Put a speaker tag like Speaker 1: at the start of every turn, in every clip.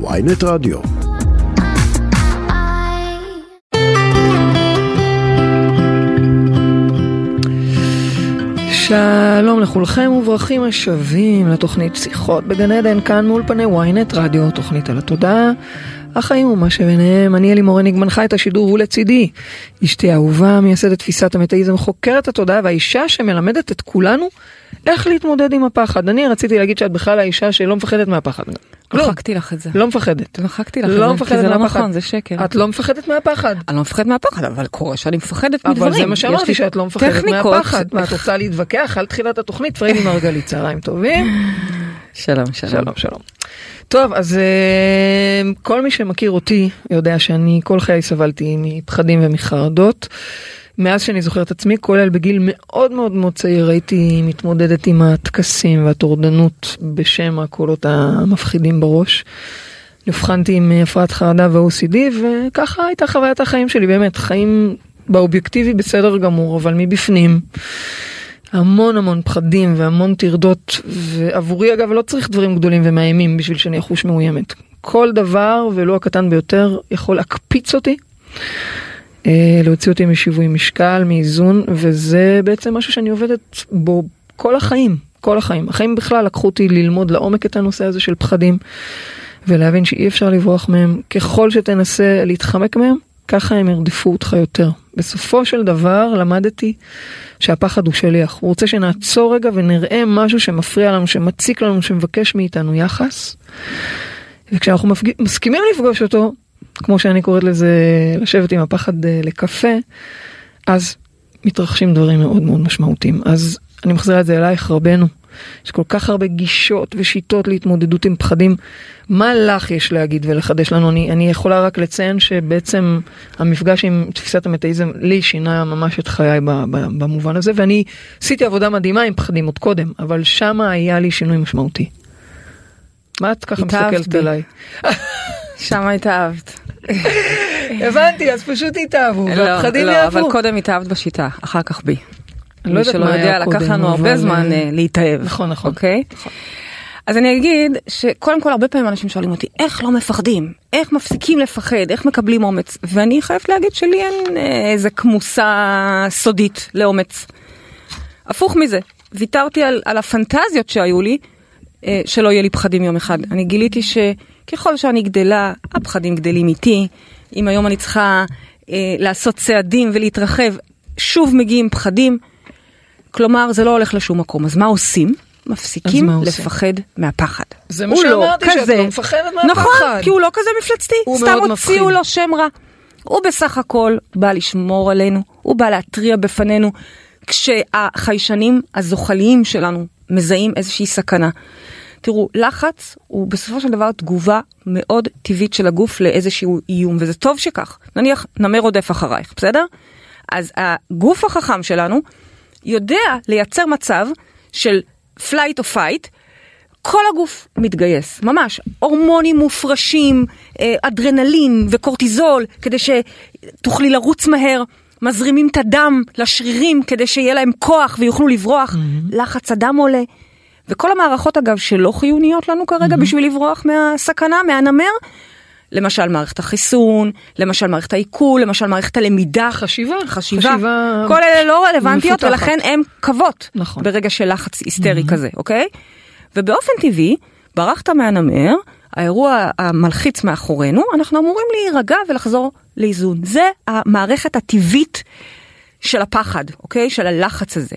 Speaker 1: ויינט רדיו.
Speaker 2: שלום לכולכם וברוכים השבים לתוכנית שיחות בגן עדן כאן מאולפני ynet רדיו, תוכנית על התודעה, החיים ומה שביניהם. אני אלי מורניג מנחה את השידור ולצידי אשתי האהובה, מייסדת תפיסת המטאיזם, חוקרת התודעה והאישה שמלמדת את כולנו איך להתמודד עם הפחד. אני רציתי להגיד שאת בכלל האישה שלא מפחדת מהפחד. כלום.
Speaker 3: מחקתי לך את זה.
Speaker 2: לא מפחדת.
Speaker 3: מחקתי לך את
Speaker 2: לא
Speaker 3: זה,
Speaker 2: מפחדת
Speaker 3: כי זה לא. נכון, זה שקר.
Speaker 2: את לא מפחדת מהפחד.
Speaker 3: אני לא מפחדת מהפחד, אבל קורה שאני מפחדת מדברים.
Speaker 2: אבל זה מה שאמרתי שאת לא מפחדת. מהפחד. מה את רוצה להתווכח על תחילת התוכנית? פריידי מרגלית, צהריים טובים.
Speaker 3: שלום, שלום.
Speaker 2: שלום. טוב אז אה, כל מי שמכיר אותי יודע שאני כל חיי סבלתי מפחדים ומחרדות. מאז שאני זוכרת עצמי כולל בגיל מאוד מאוד מאוד צעיר הייתי מתמודדת עם הטקסים והטורדנות בשם הקולות המפחידים בראש. נבחנתי עם הפרעת חרדה ו-OCD וככה הייתה חוויית החיים שלי באמת חיים באובייקטיבי בסדר גמור אבל מבפנים. המון המון פחדים והמון טרדות ועבורי אגב לא צריך דברים גדולים ומאיימים בשביל שאני אחוש מאוימת. כל דבר ולו הקטן ביותר יכול להקפיץ אותי. אה, להוציא אותי משיווי משקל, מאיזון, וזה בעצם משהו שאני עובדת בו כל החיים, כל החיים. החיים בכלל לקחו אותי ללמוד לעומק את הנושא הזה של פחדים, ולהבין שאי אפשר לברוח מהם. ככל שתנסה להתחמק מהם, ככה הם ירדפו אותך יותר. בסופו של דבר למדתי שהפחד הוא שליח. הוא רוצה שנעצור רגע ונראה משהו שמפריע לנו, שמציק לנו, שמבקש מאיתנו יחס. וכשאנחנו מפג... מסכימים לפגוש אותו, כמו שאני קוראת לזה, לשבת עם הפחד אה, לקפה, אז מתרחשים דברים מאוד מאוד משמעותיים. אז אני מחזירה את זה אלייך רבנו. יש כל כך הרבה גישות ושיטות להתמודדות עם פחדים. מה לך יש להגיד ולחדש לנו? אני, אני יכולה רק לציין שבעצם המפגש עם תפיסת המטאיזם לי שינה ממש את חיי במובן הזה, ואני עשיתי עבודה מדהימה עם פחדים עוד קודם, אבל שמה היה לי שינוי משמעותי. מה את ככה מסתכלת
Speaker 3: בי.
Speaker 2: עליי?
Speaker 3: שם התאהבת.
Speaker 2: הבנתי, אז פשוט התאהבו,
Speaker 3: לא,
Speaker 2: והפחדים
Speaker 3: לא,
Speaker 2: יעברו.
Speaker 3: אבל קודם התאהבת בשיטה, אחר כך בי.
Speaker 2: אני לא יודעת מה היה
Speaker 3: יודע, לקח
Speaker 2: קודם,
Speaker 3: לנו הרבה זמן
Speaker 2: אה,
Speaker 3: אה, להתאהב.
Speaker 2: נכון, נכון.
Speaker 3: אוקיי?
Speaker 2: נכון.
Speaker 3: אז אני אגיד שקודם כל הרבה פעמים אנשים שואלים אותי איך לא מפחדים איך מפסיקים לפחד איך מקבלים אומץ ואני חייבת להגיד שלי אין אה, איזה כמוסה סודית לאומץ. הפוך מזה ויתרתי על, על הפנטזיות שהיו לי אה, שלא יהיה לי פחדים יום אחד אני גיליתי שככל שאני גדלה הפחדים גדלים איתי אם היום אני צריכה אה, לעשות צעדים ולהתרחב שוב מגיעים פחדים. כלומר זה לא הולך לשום מקום אז מה עושים? מפסיקים
Speaker 2: מה עושים?
Speaker 3: לפחד מהפחד.
Speaker 2: זה מה
Speaker 3: לא
Speaker 2: שאמרתי, שאת
Speaker 3: כזה-
Speaker 2: לא מפחדת מהפחד.
Speaker 3: נכון, כי הוא לא כזה מפלצתי,
Speaker 2: הוא
Speaker 3: סתם
Speaker 2: מאוד
Speaker 3: הוציאו
Speaker 2: מפחיד.
Speaker 3: לו שם רע. הוא בסך הכל בא לשמור עלינו, הוא בא להתריע בפנינו, כשהחיישנים הזוחליים שלנו מזהים איזושהי סכנה. תראו, לחץ הוא בסופו של דבר תגובה מאוד טבעית של הגוף לאיזשהו איום, וזה טוב שכך. נניח, נמר רודף אחרייך, בסדר? אז הגוף החכם שלנו יודע לייצר מצב של flight or fight, כל הגוף מתגייס, ממש. הורמונים מופרשים, אה, אדרנלין וקורטיזול, כדי שתוכלי לרוץ מהר. מזרימים את הדם לשרירים כדי שיהיה להם כוח ויוכלו לברוח. לחץ הדם עולה. וכל המערכות אגב שלא חיוניות לנו כרגע בשביל לברוח מהסכנה, מהנמר, למשל מערכת החיסון, למשל מערכת העיכול, למשל מערכת הלמידה.
Speaker 2: חשיבה,
Speaker 3: חשיבה.
Speaker 2: חשיבה
Speaker 3: כל אלה לא רלוונטיות
Speaker 2: מפותחת.
Speaker 3: ולכן הן קוות.
Speaker 2: נכון.
Speaker 3: ברגע של לחץ היסטרי כזה, אוקיי? ובאופן טבעי, ברחת מהנמר, האירוע המלחיץ מאחורינו, אנחנו אמורים להירגע ולחזור לאיזון. זה המערכת הטבעית של הפחד, אוקיי? של הלחץ הזה.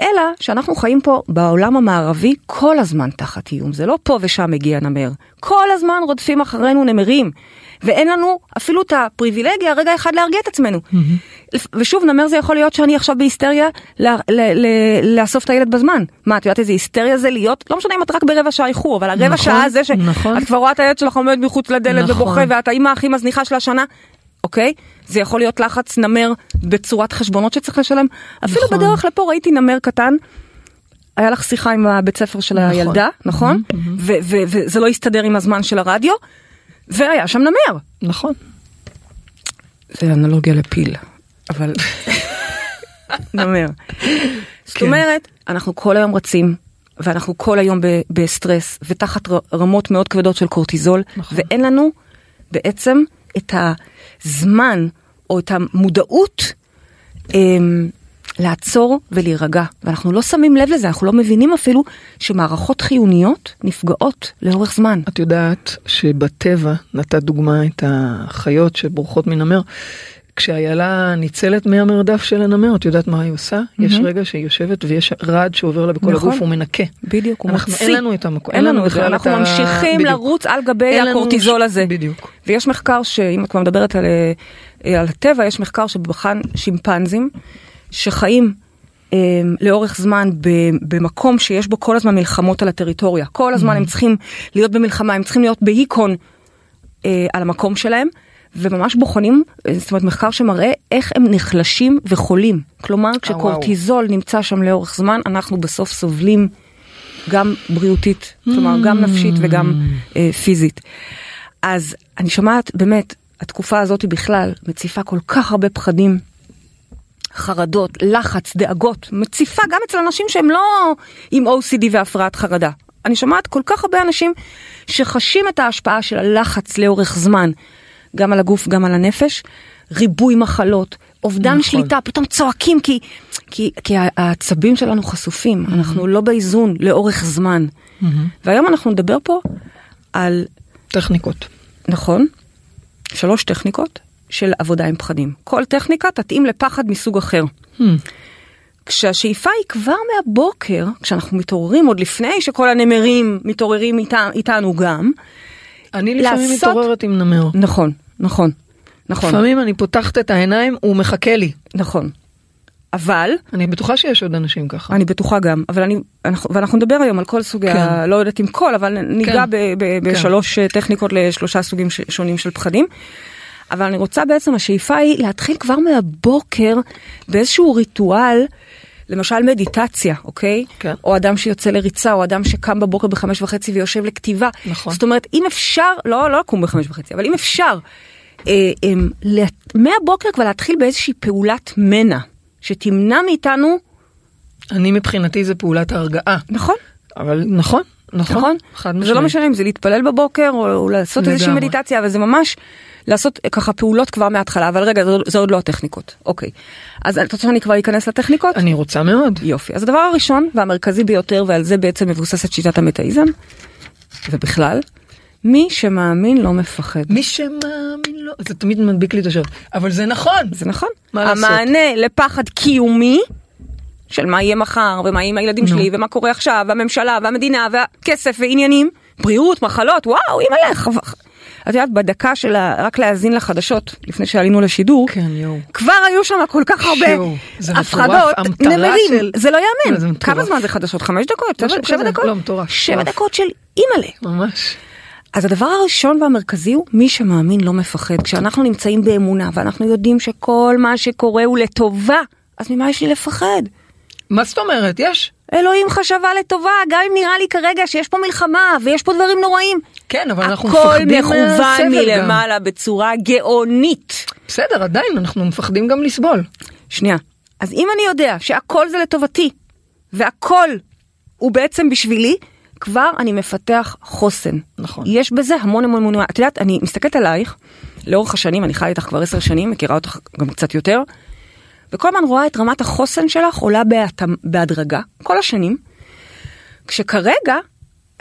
Speaker 3: אלא שאנחנו חיים פה בעולם המערבי כל הזמן תחת איום, זה לא פה ושם מגיע נמר. כל הזמן רודפים אחרינו נמרים, ואין לנו אפילו את הפריבילגיה רגע אחד להרגיע את עצמנו. ושוב, נמר זה יכול להיות שאני עכשיו בהיסטריה לאסוף את הילד בזמן. מה, את יודעת איזה היסטריה זה להיות? לא משנה אם את רק ברבע שעה איחור, אבל הרבע
Speaker 2: נכון,
Speaker 3: שעה הזה שאת
Speaker 2: נכון.
Speaker 3: כבר רואה את הילד שלך עומד מחוץ לדלת
Speaker 2: נכון.
Speaker 3: ובוכה, ואת האימא הכי מזניחה של השנה. אוקיי? זה יכול להיות לחץ נמר בצורת חשבונות שצריך לשלם. אפילו
Speaker 2: נכון.
Speaker 3: בדרך לפה ראיתי נמר קטן. היה לך שיחה עם הבית ספר של
Speaker 2: נכון.
Speaker 3: הילדה, נכון? ו- וזה לא הסתדר עם הזמן של הרדיו, והיה שם נמר.
Speaker 2: נכון.
Speaker 3: זה אנלוגיה לפיל, אבל נמר. זאת
Speaker 2: כן.
Speaker 3: אומרת, אנחנו כל היום רצים, ואנחנו כל היום בסטרס ותחת רמות מאוד כבדות של קורטיזול,
Speaker 2: נכון.
Speaker 3: ואין לנו בעצם את הזמן או את המודעות אמ, לעצור ולהירגע. ואנחנו לא שמים לב לזה, אנחנו לא מבינים אפילו שמערכות חיוניות נפגעות לאורך זמן.
Speaker 2: את יודעת שבטבע, נתת דוגמה את החיות שבורחות מנמר, כשאיילה ניצלת מהמרדף של הנמר, את יודעת מה היא עושה? יש רגע שהיא יושבת ויש רעד שעובר לה בכל
Speaker 3: נכון.
Speaker 2: הגוף, הוא מנקה.
Speaker 3: בדיוק, הוא
Speaker 2: אנחנו-
Speaker 3: מוציא.
Speaker 2: אין לנו את המקום,
Speaker 3: אין לנו
Speaker 2: בכלל
Speaker 3: אנחנו ממשיכים
Speaker 2: בדיוק.
Speaker 3: לרוץ על גבי הקורטיזול
Speaker 2: ש-
Speaker 3: הזה.
Speaker 2: בדיוק.
Speaker 3: ויש מחקר שאם את כבר מדברת על, אה, על הטבע, יש מחקר שבחן שימפנזים שחיים אה, לאורך זמן ב, במקום שיש בו כל הזמן מלחמות על הטריטוריה. כל הזמן הם צריכים להיות במלחמה, הם צריכים להיות בהיקון אה, על המקום שלהם. וממש בוחנים, אה, זאת אומרת מחקר שמראה איך הם נחלשים וחולים. כלומר, כשקורטיזול נמצא שם לאורך זמן, אנחנו בסוף סובלים גם בריאותית, כלומר גם נפשית וגם אה, פיזית. אז אני שומעת באמת, התקופה הזאת בכלל מציפה כל כך הרבה פחדים, חרדות, לחץ, דאגות, מציפה גם אצל אנשים שהם לא עם OCD והפרעת חרדה. אני שומעת כל כך הרבה אנשים שחשים את ההשפעה של הלחץ לאורך זמן, גם על הגוף, גם על הנפש, ריבוי מחלות, אובדן
Speaker 2: נכון.
Speaker 3: שליטה, פתאום צועקים כי, כי, כי העצבים שלנו חשופים, אנחנו לא באיזון לאורך זמן. והיום אנחנו נדבר פה על
Speaker 2: טכניקות.
Speaker 3: נכון, שלוש טכניקות של עבודה עם פחדים. כל טכניקה תתאים לפחד מסוג אחר.
Speaker 2: Hmm.
Speaker 3: כשהשאיפה היא כבר מהבוקר, כשאנחנו מתעוררים, עוד לפני שכל הנמרים מתעוררים איתנו גם,
Speaker 2: אני לפעמים
Speaker 3: לעשות-
Speaker 2: מתעוררת עם נמר.
Speaker 3: נכון, נכון, נכון,
Speaker 2: לפעמים אני פותחת את העיניים, הוא מחכה לי.
Speaker 3: נכון. אבל,
Speaker 2: אני בטוחה שיש עוד אנשים ככה.
Speaker 3: אני בטוחה גם, אבל אני, אנחנו, ואנחנו נדבר היום על כל סוגי,
Speaker 2: כן.
Speaker 3: ה, לא יודעת אם כל, אבל ניגע
Speaker 2: כן.
Speaker 3: ב, ב, בשלוש אה, טכניקות לשלושה סוגים ש, שונים של פחדים. אבל אני רוצה בעצם, השאיפה היא להתחיל כבר מהבוקר באיזשהו ריטואל, למשל מדיטציה, אוקיי?
Speaker 2: כן.
Speaker 3: או אדם שיוצא לריצה, או אדם שקם בבוקר בחמש וחצי ויושב לכתיבה.
Speaker 2: נכון.
Speaker 3: זאת אומרת, אם אפשר, לא, לא לקום בחמש וחצי, אבל אם אפשר, מהבוקר כבר להתחיל באיזושהי פעולת מנע, שתמנע מאיתנו,
Speaker 2: אני מבחינתי זה פעולת הרגעה.
Speaker 3: נכון?
Speaker 2: אבל נכון, נכון.
Speaker 3: נכון?
Speaker 2: חד
Speaker 3: זה
Speaker 2: משמעית.
Speaker 3: לא משנה אם זה להתפלל בבוקר או, או לעשות איזושהי
Speaker 2: לגמרי.
Speaker 3: מדיטציה, אבל זה ממש לעשות אה, ככה פעולות כבר מההתחלה, אבל רגע, זה, זה עוד לא הטכניקות. אוקיי. אז את רוצה שאני כבר אכנס לטכניקות?
Speaker 2: אני רוצה מאוד.
Speaker 3: יופי. אז הדבר הראשון והמרכזי ביותר, ועל זה בעצם מבוססת שיטת המטאיזם, ובכלל, מי שמאמין לא מפחד.
Speaker 2: מי שמאמין לו, זה תמיד מדביק לי את השאלה. אבל זה נכון.
Speaker 3: זה נכון.
Speaker 2: מה לעשות?
Speaker 3: המענה לפחד קיומי, של מה יהיה מחר, ומה יהיה עם הילדים. שלי, ומה קורה עכשיו, והממשלה, והמדינה, והכסף, ועניינים, בריאות, מחלות, וואו, אימא'לה. חב- את יודעת, בדקה של רק להאזין לחדשות, לפני שעלינו לשידור,
Speaker 2: כן.
Speaker 3: כבר היו שם כל כך הרבה הפחדות, נמרים,
Speaker 2: של-
Speaker 3: זה לא יאמן. כמה זמן זה חדשות? חמש דקות?
Speaker 2: משהו
Speaker 3: שבע-. דקות?
Speaker 2: לא, מטורף,
Speaker 3: שבע. דקות של אימא'לה.
Speaker 2: ממש.
Speaker 3: אז הדבר הראשון והמרכזי הוא מי שמאמין לא מפחד. כשאנחנו נמצאים באמונה ואנחנו יודעים שכל מה שקורה הוא לטובה, אז ממה יש לי לפחד?
Speaker 2: מה זאת אומרת? יש.
Speaker 3: אלוהים חשבה לטובה, גם אם נראה לי כרגע שיש פה מלחמה ויש פה דברים נוראים.
Speaker 2: כן, אבל אנחנו
Speaker 3: הכל
Speaker 2: מפחדים
Speaker 3: מכוון
Speaker 2: מהסבל גם.
Speaker 3: מלמעלה בצורה גאונית.
Speaker 2: בסדר, עדיין, אנחנו מפחדים גם לסבול.
Speaker 3: שנייה, אז אם אני יודע שהכל זה לטובתי, והכל הוא בעצם בשבילי, כבר אני מפתח חוסן.
Speaker 2: נכון.
Speaker 3: יש בזה המון המון המון, את יודעת, אני מסתכלת עלייך, לאורך השנים, אני חיה איתך כבר עשר שנים, מכירה אותך גם קצת יותר, וכל הזמן רואה את רמת החוסן שלך עולה בהת... בהדרגה, כל השנים, כשכרגע,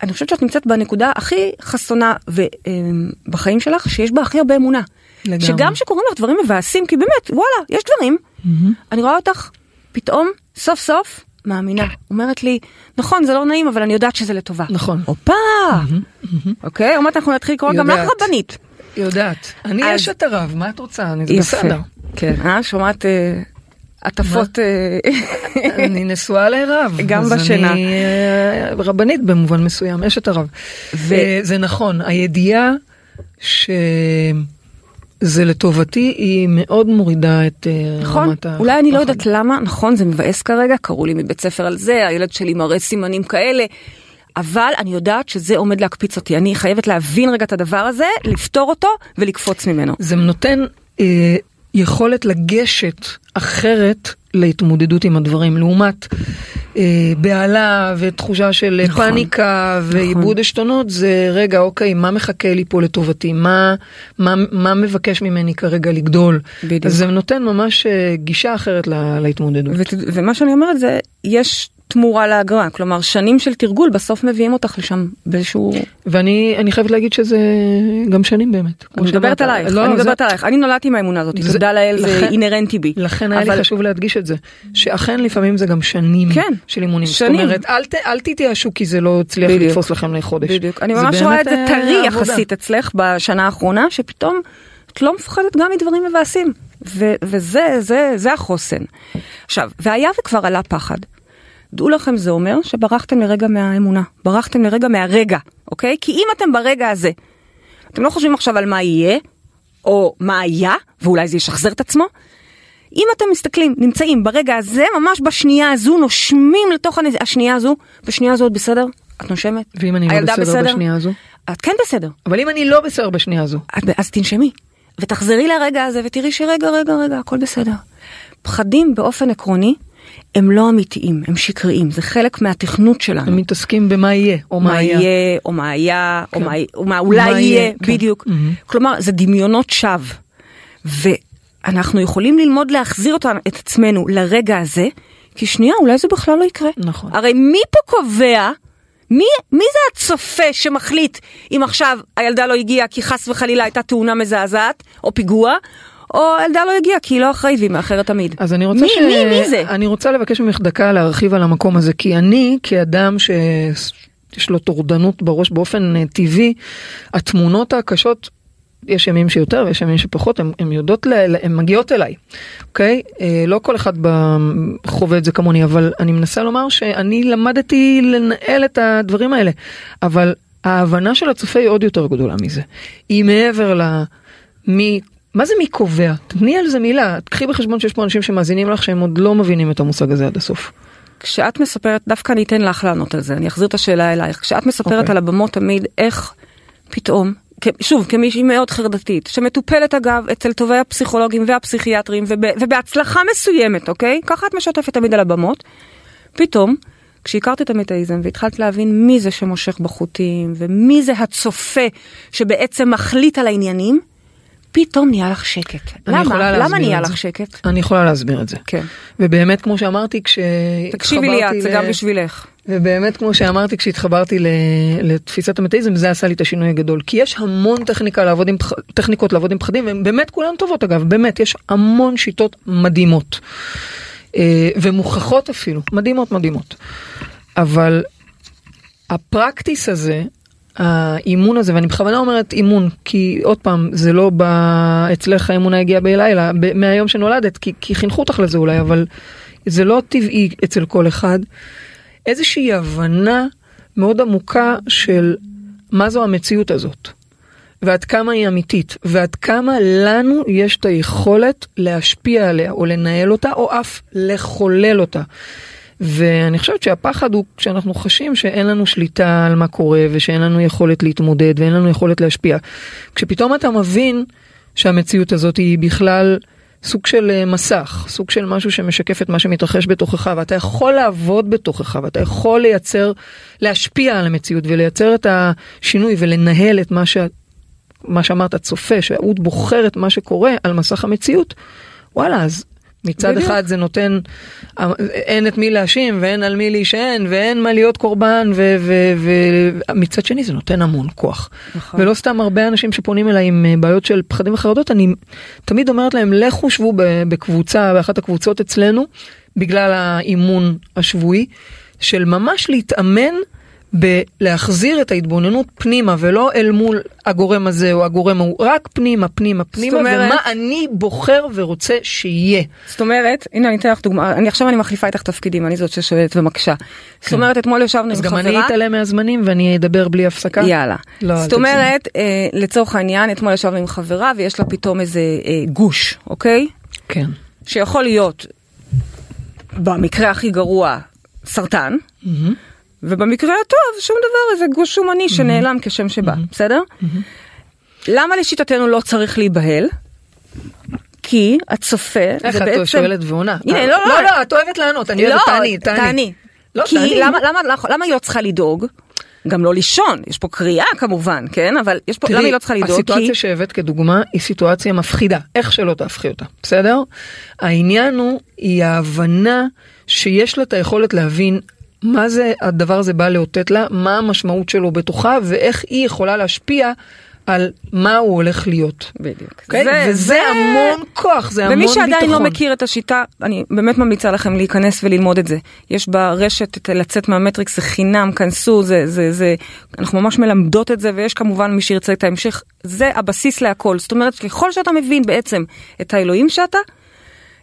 Speaker 3: אני חושבת שאת נמצאת בנקודה הכי חסונה ו, אה, בחיים שלך, שיש בה הכי הרבה אמונה.
Speaker 2: לגמרי.
Speaker 3: שגם שקורים לך דברים מבאסים, כי באמת, וואלה, יש דברים, אני רואה אותך פתאום, סוף סוף, מאמינה. אומרת לי, נכון, זה לא נעים, אבל אני יודעת שזה לטובה.
Speaker 2: נכון.
Speaker 3: הופה! אוקיי, עוד מעט אנחנו נתחיל לקרוא גם לך. רבנית.
Speaker 2: יודעת. אני
Speaker 3: אז-
Speaker 2: אשת הרב, מה את רוצה? אני זה. בסדר.
Speaker 3: כן, אה? שומעת אה, הטפות... אה,
Speaker 2: אני נשואה לרב.
Speaker 3: גם
Speaker 2: אז
Speaker 3: בשינה.
Speaker 2: אני אה, רבנית במובן מסוים, אשת הרב. וזה נכון, הידיעה שזה לטובתי היא מאוד מורידה את אה,
Speaker 3: נכון,
Speaker 2: רמת ה...
Speaker 3: אולי אני לא. יודעת למה, נכון, זה מבאס כרגע, קראו לי מבית ספר על זה, הילד שלי מראה סימנים כאלה, אבל אני יודעת שזה עומד להקפיץ אותי, אני חייבת להבין רגע את הדבר הזה, לפתור אותו ולקפוץ ממנו.
Speaker 2: זה נותן אה, יכולת לגשת אחרת להתמודדות עם הדברים, לעומת אה, בהלה ותחושה של
Speaker 3: נכון,
Speaker 2: פאניקה ועיבוד עשתונות, זה רגע, אוקיי, מה מחכה לי פה לטובתי? מה, מה, מה מבקש ממני כרגע לגדול?
Speaker 3: בדיוק.
Speaker 2: אז זה נותן ממש אה, גישה אחרת לה, להתמודדות.
Speaker 3: ות- ומה שאני אומרת זה, יש תמורה לאגרה, כלומר שנים של תרגול בסוף מביאים אותך לשם באיזשהו...
Speaker 2: ואני אני חייבת להגיד שזה גם שנים באמת.
Speaker 3: אני מדברת. עלייך,
Speaker 2: לא,
Speaker 3: אני
Speaker 2: זה-
Speaker 3: מדברת עלייך, אני נולדתי עם האמונה הזאת,
Speaker 2: זה-
Speaker 3: תודה לאל, זה
Speaker 2: לכן-
Speaker 3: אינהרנטי בי.
Speaker 2: לכן היה
Speaker 3: אבל-
Speaker 2: לי חשוב להדגיש את זה, שאכן לפעמים זה גם שנים
Speaker 3: כן,
Speaker 2: של אימונים.
Speaker 3: שנים.
Speaker 2: זאת אומרת, אל, ת, אל תתייאשו כי זה לא הצליח
Speaker 3: בדיוק.
Speaker 2: לתפוס לכם לחודש.
Speaker 3: בדיוק, אני
Speaker 2: זה
Speaker 3: ממש רואה את זה טרי. יחסית אצלך בשנה האחרונה, שפתאום את לא מפחדת גם מדברים מבאסים, ו- וזה זה, זה החוסן. עכשיו, והיה וכבר עלה פחד. דעו לכם, זה אומר שברחתם לרגע מהאמונה, ברחתם לרגע מהרגע, אוקיי? כי אם אתם ברגע הזה, אתם לא חושבים עכשיו על מה יהיה, או מה היה, ואולי זה ישחזר את עצמו, אם אתם מסתכלים, נמצאים ברגע הזה, ממש בשנייה הזו, נושמים לתוך הנ- השנייה הזו, בשנייה הזו את בסדר? את נושמת?
Speaker 2: ואם אני לא
Speaker 3: הילדה
Speaker 2: בסדר בשנייה הזו?
Speaker 3: את כן בסדר.
Speaker 2: אבל אם אני לא בסדר בשנייה הזו,
Speaker 3: את- אז תנשמי, ותחזרי לרגע הזה ותראי שרגע, רגע, רגע, הכל בסדר. פחדים באופן עקרוני הם לא אמיתיים, הם שקריים, זה חלק מהתכנות שלנו.
Speaker 2: הם מתעסקים במה יהיה, או מה
Speaker 3: מה
Speaker 2: היה.
Speaker 3: יהיה, או מה היה, או
Speaker 2: כן.
Speaker 3: מה- או מה אולי
Speaker 2: מה
Speaker 3: יהיה,
Speaker 2: יהיה, כן.
Speaker 3: בדיוק.
Speaker 2: מהמם.
Speaker 3: כלומר, זה דמיונות שווא. ואנחנו יכולים ללמוד להחזיר אותנו, את עצמנו לרגע הזה, כי שנייה, אולי זה בכלל לא יקרה.
Speaker 2: נכון.
Speaker 3: הרי מי פה קובע, מי, מי זה הצופה שמחליט אם עכשיו הילדה לא הגיעה כי חס וחלילה הייתה תאונה מזעזעת, או פיגוע, או הילדה לא הגיעה כי היא לא אחראית והיא מאחרת תמיד.
Speaker 2: אז אני רוצה
Speaker 3: מי,
Speaker 2: ש...
Speaker 3: מי, מי זה?
Speaker 2: אני רוצה לבקש ממך דקה להרחיב על המקום הזה, כי אני כאדם שיש לו טורדנות בראש באופן אה, טבעי, התמונות הקשות, יש ימים שיותר ויש ימים שפחות, הן יודעות, ל... הן מגיעות אליי, אוקיי? אה, לא כל אחד. חווה את זה כמוני, אבל אני מנסה לומר שאני למדתי לנהל את הדברים האלה, אבל ההבנה של הצופה היא עוד יותר גדולה מזה. היא מעבר ל... מי, מה זה מי קובע? תתני על זה מילה, קחי בחשבון שיש פה אנשים שמאזינים לך שהם עוד לא מבינים את המושג הזה עד הסוף.
Speaker 3: כשאת מספרת, דווקא אני אתן לך לענות על זה, אני אחזיר את השאלה אלייך. כשאת מספרת
Speaker 2: אוקיי.
Speaker 3: על הבמות תמיד, איך פתאום, שוב, כמישהי מאוד חרדתית, שמטופלת אגב אצל טובי הפסיכולוגים והפסיכיאטרים, וב, ובהצלחה מסוימת, אוקיי? ככה את משתפת תמיד על הבמות. פתאום, כשהכרת את המטאיזם והתחלת להבין מי זה שמושך בחוטים, ומי זה הצופה שבעצם מחליט על העניינים, פתאום נהיה לך שקט. למה? למה נהיה לך. שקט?
Speaker 2: אני יכולה להסביר את זה.
Speaker 3: כן.
Speaker 2: ובאמת כמו שאמרתי כשהתחברתי
Speaker 3: תקשיבי לי את, זה גם בשבילך.
Speaker 2: ובאמת כמו שאמרתי כשהתחברתי ל... לתפיסת המטאיזם זה עשה לי את השינוי הגדול כי יש המון טכניקה לעבוד עם פח... טכניקות לעבוד עם פחדים והן באמת כולן טובות אגב באמת יש המון שיטות מדהימות אה, ומוכחות אפילו מדהימות מדהימות אבל הפרקטיס הזה האימון הזה ואני בכוונה אומרת אימון כי עוד פעם זה לא ב... אצלך האמונה הגיעה בלילה ב... מהיום שנולדת כי, כי חינכו אותך לזה אולי אבל זה לא טבעי אצל כל אחד. איזושהי הבנה מאוד עמוקה של מה זו המציאות הזאת ועד כמה היא אמיתית ועד כמה לנו יש את היכולת להשפיע עליה או לנהל אותה או אף לחולל אותה. ואני חושבת שהפחד הוא כשאנחנו חשים שאין לנו שליטה על מה קורה ושאין לנו יכולת להתמודד ואין לנו יכולת להשפיע. כשפתאום אתה מבין שהמציאות הזאת היא בכלל סוג של אה, מסך, סוג של משהו שמשקף את מה שמתרחש בתוכך ואתה יכול לעבוד בתוכך ואתה יכול לייצר, להשפיע על המציאות ולייצר את השינוי ולנהל את מה, ש... מה שאמרת, צופה, שהות בוחר את מה שקורה על מסך המציאות, וואלה, אז מצד
Speaker 3: בדיוק.
Speaker 2: אחד זה נותן, אין את מי להאשים ואין על מי להישען ואין מה להיות קורבן ומצד שני זה נותן המון כוח.
Speaker 3: נכון.
Speaker 2: ולא סתם הרבה אנשים שפונים אליי עם אה, בעיות של פחדים וחרדות, אני תמיד אומרת להם לכו שבו בקבוצה, באחת הקבוצות אצלנו, בגלל האימון השבועי, של ממש להתאמן בלהחזיר את ההתבוננות פנימה ולא אל מול הגורם הזה או הגורם ההוא, רק פנימה, פנימה, פנימה,
Speaker 3: אומרת-
Speaker 2: ומה אני בוחר ורוצה שיהיה.
Speaker 3: זאת אומרת, הנה אני אתן לך דוגמה, אני עכשיו אני מחליפה איתך תפקידים, אני זאת ששואלת ומקשה. זאת
Speaker 2: כן.
Speaker 3: אומרת, אתמול ישבנו
Speaker 2: אז
Speaker 3: עם
Speaker 2: גם אני
Speaker 3: חברה,
Speaker 2: אתעלם מהזמנים ואני אדבר בלי הפסקה.
Speaker 3: יאללה.
Speaker 2: לא,
Speaker 3: זאת. אומרת, אה, לצורך העניין, אתמול ישבנו עם חברה ויש לה פתאום איזה אה, גוש, אוקיי?
Speaker 2: כן.
Speaker 3: שיכול להיות, במקרה הכי גרוע, סרטן,
Speaker 2: מהמם.
Speaker 3: ובמקרה הטוב, שום דבר, איזה גוש שומני שנעלם כשם שבא, בסדר? למה לשיטתנו לא צריך להיבהל? כי הצופה
Speaker 2: איך
Speaker 3: זה
Speaker 2: את
Speaker 3: בעצם...
Speaker 2: שואלת ועונה?
Speaker 3: הנה,
Speaker 2: אה,
Speaker 3: לא, לא.
Speaker 2: לא, לא, את אוהבת לענות, אני אוהבת, תעני, תעני.
Speaker 3: תעני.
Speaker 2: לא,
Speaker 3: כי
Speaker 2: תעני.
Speaker 3: למה, למה, למה, למה היא לא צריכה לדאוג? גם לא לישון, יש פה קריאה כמובן, כן? אבל יש פה, למה היא לא צריכה לדאוג?
Speaker 2: הסיטואציה
Speaker 3: כי...
Speaker 2: שהבאת כדוגמה היא סיטואציה מפחידה, איך שלא תהפכי אותה, בסדר? העניין הוא, היא ההבנה שיש לה את היכולת להבין מה זה הדבר הזה בא לאותת לה, מה המשמעות שלו בתוכה, ואיך היא יכולה להשפיע על מה הוא הולך להיות.
Speaker 3: בדיוק.
Speaker 2: אוקיי?
Speaker 3: זה-
Speaker 2: וזה
Speaker 3: זה-
Speaker 2: המון כוח, זה המון
Speaker 3: ומי
Speaker 2: ביטחון.
Speaker 3: שעדיין לא מכיר את השיטה, אני באמת ממליצה לכם להיכנס וללמוד את זה. יש ברשת את לצאת מהמטריקס, זה חינם, כנסו, זה, זה, זה, אנחנו ממש מלמדות את זה, ויש כמובן מי שירצה את ההמשך, זה הבסיס להכל. זאת אומרת, ככל שאתה מבין בעצם את האלוהים שאתה,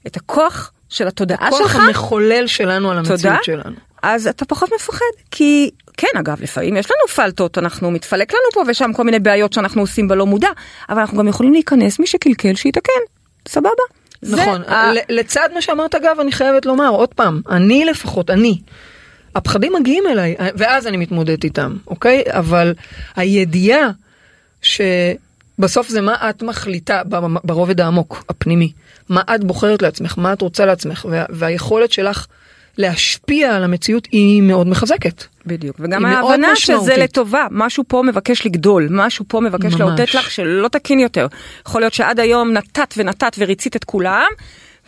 Speaker 3: את הכוח של התודעה
Speaker 2: הכוח
Speaker 3: שלך,
Speaker 2: המחולל שלנו על המציאות
Speaker 3: תודה.
Speaker 2: שלנו.
Speaker 3: אז אתה פחות מפחד, כי כן אגב, לפעמים יש לנו פלטות, אנחנו מתפלק לנו פה ושם כל מיני בעיות שאנחנו עושים בלא מודע, אבל אנחנו גם יכולים להיכנס, מי שקלקל שיתקן, סבבה.
Speaker 2: נכון,
Speaker 3: ה-
Speaker 2: לצד מה שאמרת אגב אני חייבת לומר עוד פעם, אני לפחות, אני, הפחדים מגיעים אליי ואז אני מתמודדת איתם, אוקיי? אבל הידיעה שבסוף זה מה את מחליטה ברובד העמוק, הפנימי, מה את בוחרת לעצמך, מה את רוצה לעצמך, וה- והיכולת שלך להשפיע על המציאות היא מאוד מחזקת.
Speaker 3: בדיוק, וגם ההבנה שזה. לטובה, משהו פה מבקש לגדול, משהו פה מבקש
Speaker 2: ממש.
Speaker 3: לאותת לך שלא תקין יותר. יכול להיות שעד היום נתת ונתת וריצית את כולם,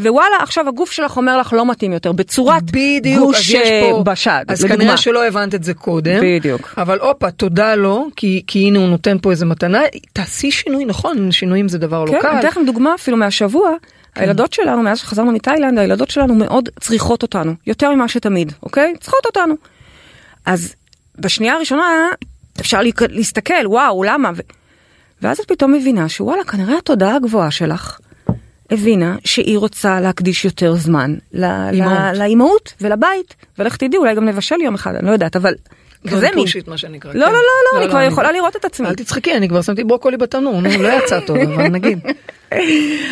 Speaker 3: ווואלה עכשיו הגוף שלך אומר לך לא מתאים יותר, בצורת
Speaker 2: בדיוק,
Speaker 3: גוש
Speaker 2: יש פה,
Speaker 3: אה, בשד,
Speaker 2: אז
Speaker 3: לדוגמה.
Speaker 2: כנראה שלא הבנת את זה קודם,
Speaker 3: בדיוק.
Speaker 2: אבל הופה, תודה לו, כי, כי הנה הוא נותן פה איזה מתנה, תעשי שינוי, נכון, שינויים זה דבר לא
Speaker 3: כן,
Speaker 2: קל.
Speaker 3: אני אתן לכם דוגמה אפילו מהשבוע,
Speaker 2: כן.
Speaker 3: הילדות שלנו, מאז שחזרנו מתאילנד, הילדות שלנו מאוד צריכות אותנו, יותר ממה שתמיד, אוקיי? צריכות אותנו. אז בשנייה הראשונה אפשר להסתכל, וואו, למה? ו... ואז את פתאום מבינה שוואלה, כנראה התודעה הגבוהה שלך הבינה שהיא רוצה להקדיש יותר זמן. לאימהות ולבית, ולך תדעי, אולי גם נבשל יום אחד, אני לא יודעת, אבל כזה מין.
Speaker 2: פושית מה שנקרא.
Speaker 3: לא,
Speaker 2: כן.
Speaker 3: לא, לא, לא, אני כבר יכולה לראות את עצמי.
Speaker 2: אל תצחקי, אני כבר שמתי ברוקולי בתנור, נו, לא יצא טוב, אבל נגיד.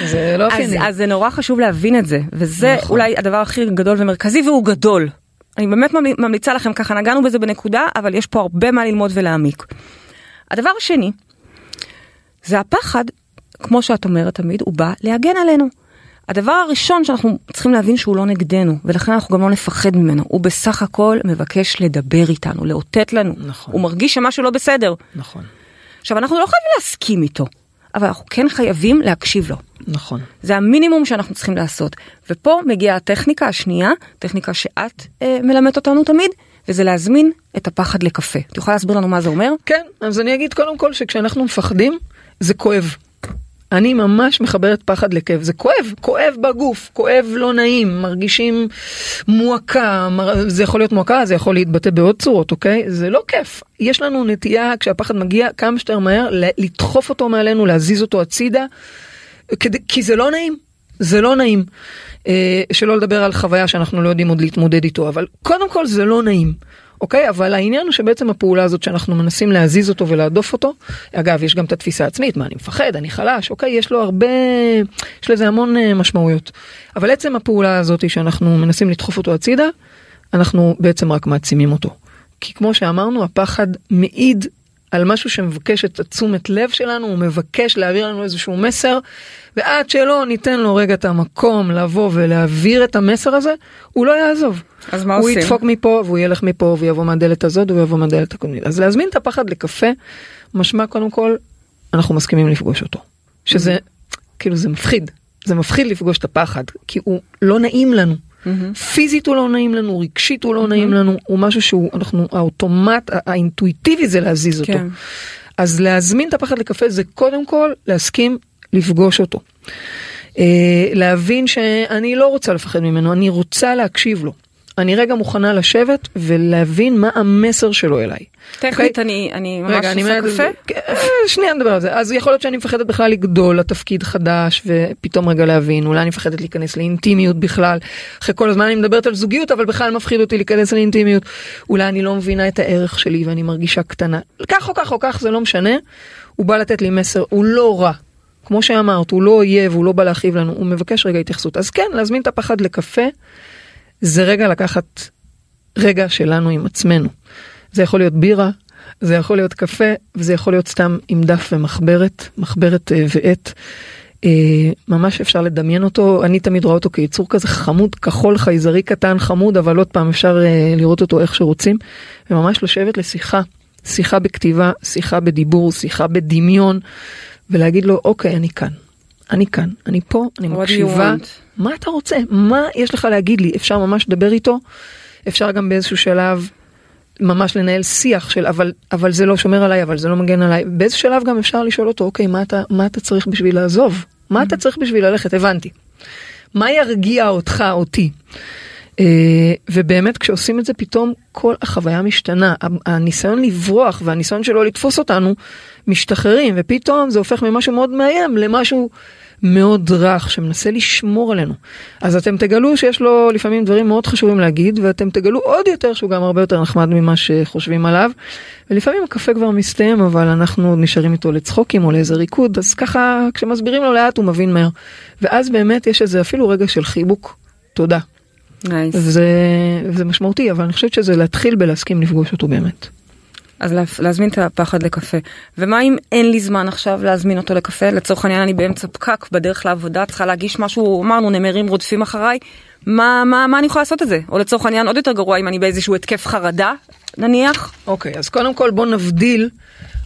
Speaker 2: זה לא אופייני.
Speaker 3: אז זה נורא חשוב להבין את זה, וזה
Speaker 2: נכון.
Speaker 3: אולי הדבר הכי גדול ומרכזי, והוא גדול. אני באמת ממל- ממליצה לכם ככה, נגענו בזה בנקודה, אבל יש פה הרבה מה ללמוד ולהעמיק. הדבר השני, זה הפחד, כמו שאת אומרת תמיד, הוא בא להגן עלינו. הדבר הראשון שאנחנו צריכים להבין שהוא לא נגדנו, ולכן אנחנו גם לא נפחד ממנו. הוא בסך הכל מבקש לדבר איתנו, לאותת לנו.
Speaker 2: נכון.
Speaker 3: הוא מרגיש שמשהו לא בסדר.
Speaker 2: נכון,
Speaker 3: עכשיו, אנחנו לא חייבים להסכים איתו, אבל אנחנו כן חייבים להקשיב לו.
Speaker 2: נכון.
Speaker 3: זה המינימום שאנחנו צריכים לעשות. ופה מגיעה הטכניקה השנייה, טכניקה שאת אה, מלמדת אותנו תמיד, וזה להזמין את הפחד לקפה. את יכולה להסביר לנו מה זה אומר?
Speaker 2: כן, אז אני אגיד קודם כל שכשאנחנו מפחדים, זה כואב. אני ממש מחברת פחד לכאב, זה כואב, כואב בגוף, כואב לא נעים, מרגישים מועקה, זה יכול להיות מועקה, זה יכול להתבטא בעוד צורות, אוקיי? זה לא כיף. יש לנו נטייה, כשהפחד מגיע, כמה שיותר מהר, לדחוף אותו מעלינו, להזיז אותו הצידה, כדי, כי זה לא נעים, זה לא נעים. אה, שלא לדבר על חוויה שאנחנו לא יודעים עוד להתמודד איתו, אבל קודם כל זה לא נעים. אוקיי? אבל העניין הוא שבעצם הפעולה הזאת שאנחנו מנסים להזיז אותו ולהדוף אותו, אגב, יש גם את התפיסה העצמית, מה, אני מפחד, אני חלש, אוקיי? יש לו הרבה, יש לזה המון אה, משמעויות. אבל עצם הפעולה הזאת שאנחנו מנסים לדחוף אותו הצידה, אנחנו בעצם רק מעצימים אותו. כי כמו שאמרנו, הפחד מעיד על משהו שמבקש את התשומת לב שלנו, הוא מבקש להעביר לנו איזשהו מסר, ועד שלא ניתן לו רגע את המקום לבוא ולהעביר את המסר הזה, הוא לא יעזוב.
Speaker 3: אז מה
Speaker 2: הוא
Speaker 3: עושים?
Speaker 2: ידפוק מפה והוא ילך מפה ויבוא מהדלת הזאת והוא יבוא מהדלת הקודמית. אז להזמין את הפחד לקפה, משמע קודם כל, אנחנו מסכימים לפגוש אותו. שזה, כאילו זה מפחיד. זה מפחיד לפגוש את הפחד, כי הוא לא נעים לנו. פיזית הוא לא נעים לנו, רגשית הוא לא נעים לנו, הוא משהו שהוא, אנחנו, האוטומט, האינטואיטיבי זה להזיז אותו.
Speaker 3: כן.
Speaker 2: אז להזמין את הפחד לקפה זה קודם כל להסכים לפגוש אותו. אה, להבין שאני לא רוצה לפחד ממנו, אני רוצה להקשיב לו. אני רגע מוכנה לשבת ולהבין מה המסר שלו אליי.
Speaker 3: טכנית אני אני ממש
Speaker 2: רגע, אני
Speaker 3: עושה קפה.
Speaker 2: כן, שנייה נדבר על זה. אז יכול להיות שאני מפחדת בכלל לגדול לתפקיד חדש ופתאום רגע להבין, אולי אני מפחדת להיכנס לאינטימיות בכלל. אחרי כל הזמן אני מדברת על זוגיות אבל בכלל מפחיד אותי להיכנס לאינטימיות. אולי אני לא מבינה את הערך שלי ואני מרגישה קטנה. כך או כך או כך זה לא משנה. הוא בא לתת לי מסר, הוא לא רע. כמו שאמרת, הוא לא אויב, הוא לא בא להכאיב לנו, הוא מבקש רגע התייחסות. אז כן, להזמין את הפחד לקפה, זה רגע לקחת רגע שלנו עם עצמנו. זה יכול להיות בירה, זה יכול להיות קפה, וזה יכול להיות סתם עם דף ומחברת, מחברת אה, ועט. אה, ממש אפשר לדמיין אותו, אני תמיד רואה אותו כיצור כזה חמוד, כחול חייזרי קטן חמוד, אבל עוד פעם אפשר אה, לראות אותו איך שרוצים, וממש לשבת לשיחה, שיחה בכתיבה, שיחה בדיבור, שיחה בדמיון, ולהגיד לו, אוקיי, אני כאן, אני כאן, אני פה, אני מקשיבה? מה אתה רוצה? מה יש לך להגיד לי? אפשר ממש לדבר איתו, אפשר גם באיזשהו שלב ממש לנהל שיח של אבל אבל זה לא שומר עליי אבל זה לא מגן עליי באיזה שלב גם אפשר לשאול אותו אוקיי מה אתה מה אתה צריך בשביל לעזוב מה אתה צריך בשביל ללכת הבנתי. מה ירגיע אותך אותי. Uh, ובאמת כשעושים את זה פתאום כל החוויה משתנה הניסיון לברוח והניסיון שלו לתפוס אותנו משתחררים ופתאום זה הופך ממשהו מאוד מאיים למשהו מאוד רך שמנסה לשמור עלינו. אז אתם תגלו שיש לו לפעמים דברים מאוד חשובים להגיד ואתם תגלו עוד יותר שהוא גם הרבה יותר נחמד ממה שחושבים עליו. ולפעמים הקפה כבר מסתיים אבל אנחנו נשארים איתו לצחוקים או לאיזה ריקוד אז ככה כשמסבירים לו לאט הוא מבין מהר. ואז באמת יש איזה אפילו רגע של חיבוק תודה.
Speaker 3: Nice.
Speaker 2: זה, זה משמעותי אבל אני חושבת שזה להתחיל בלהסכים לפגוש אותו באמת.
Speaker 3: אז לה- להזמין את הפחד לקפה. ומה אם אין לי זמן עכשיו להזמין אותו לקפה? לצורך העניין אני באמצע פקק בדרך לעבודה, צריכה להגיש משהו, אמרנו נמרים רודפים אחריי. מה, מה, מה אני יכולה לעשות את זה? או לצורך העניין עוד יותר גרוע אם אני באיזשהו התקף חרדה, נניח.
Speaker 2: אוקיי אז קודם כל בוא נבדיל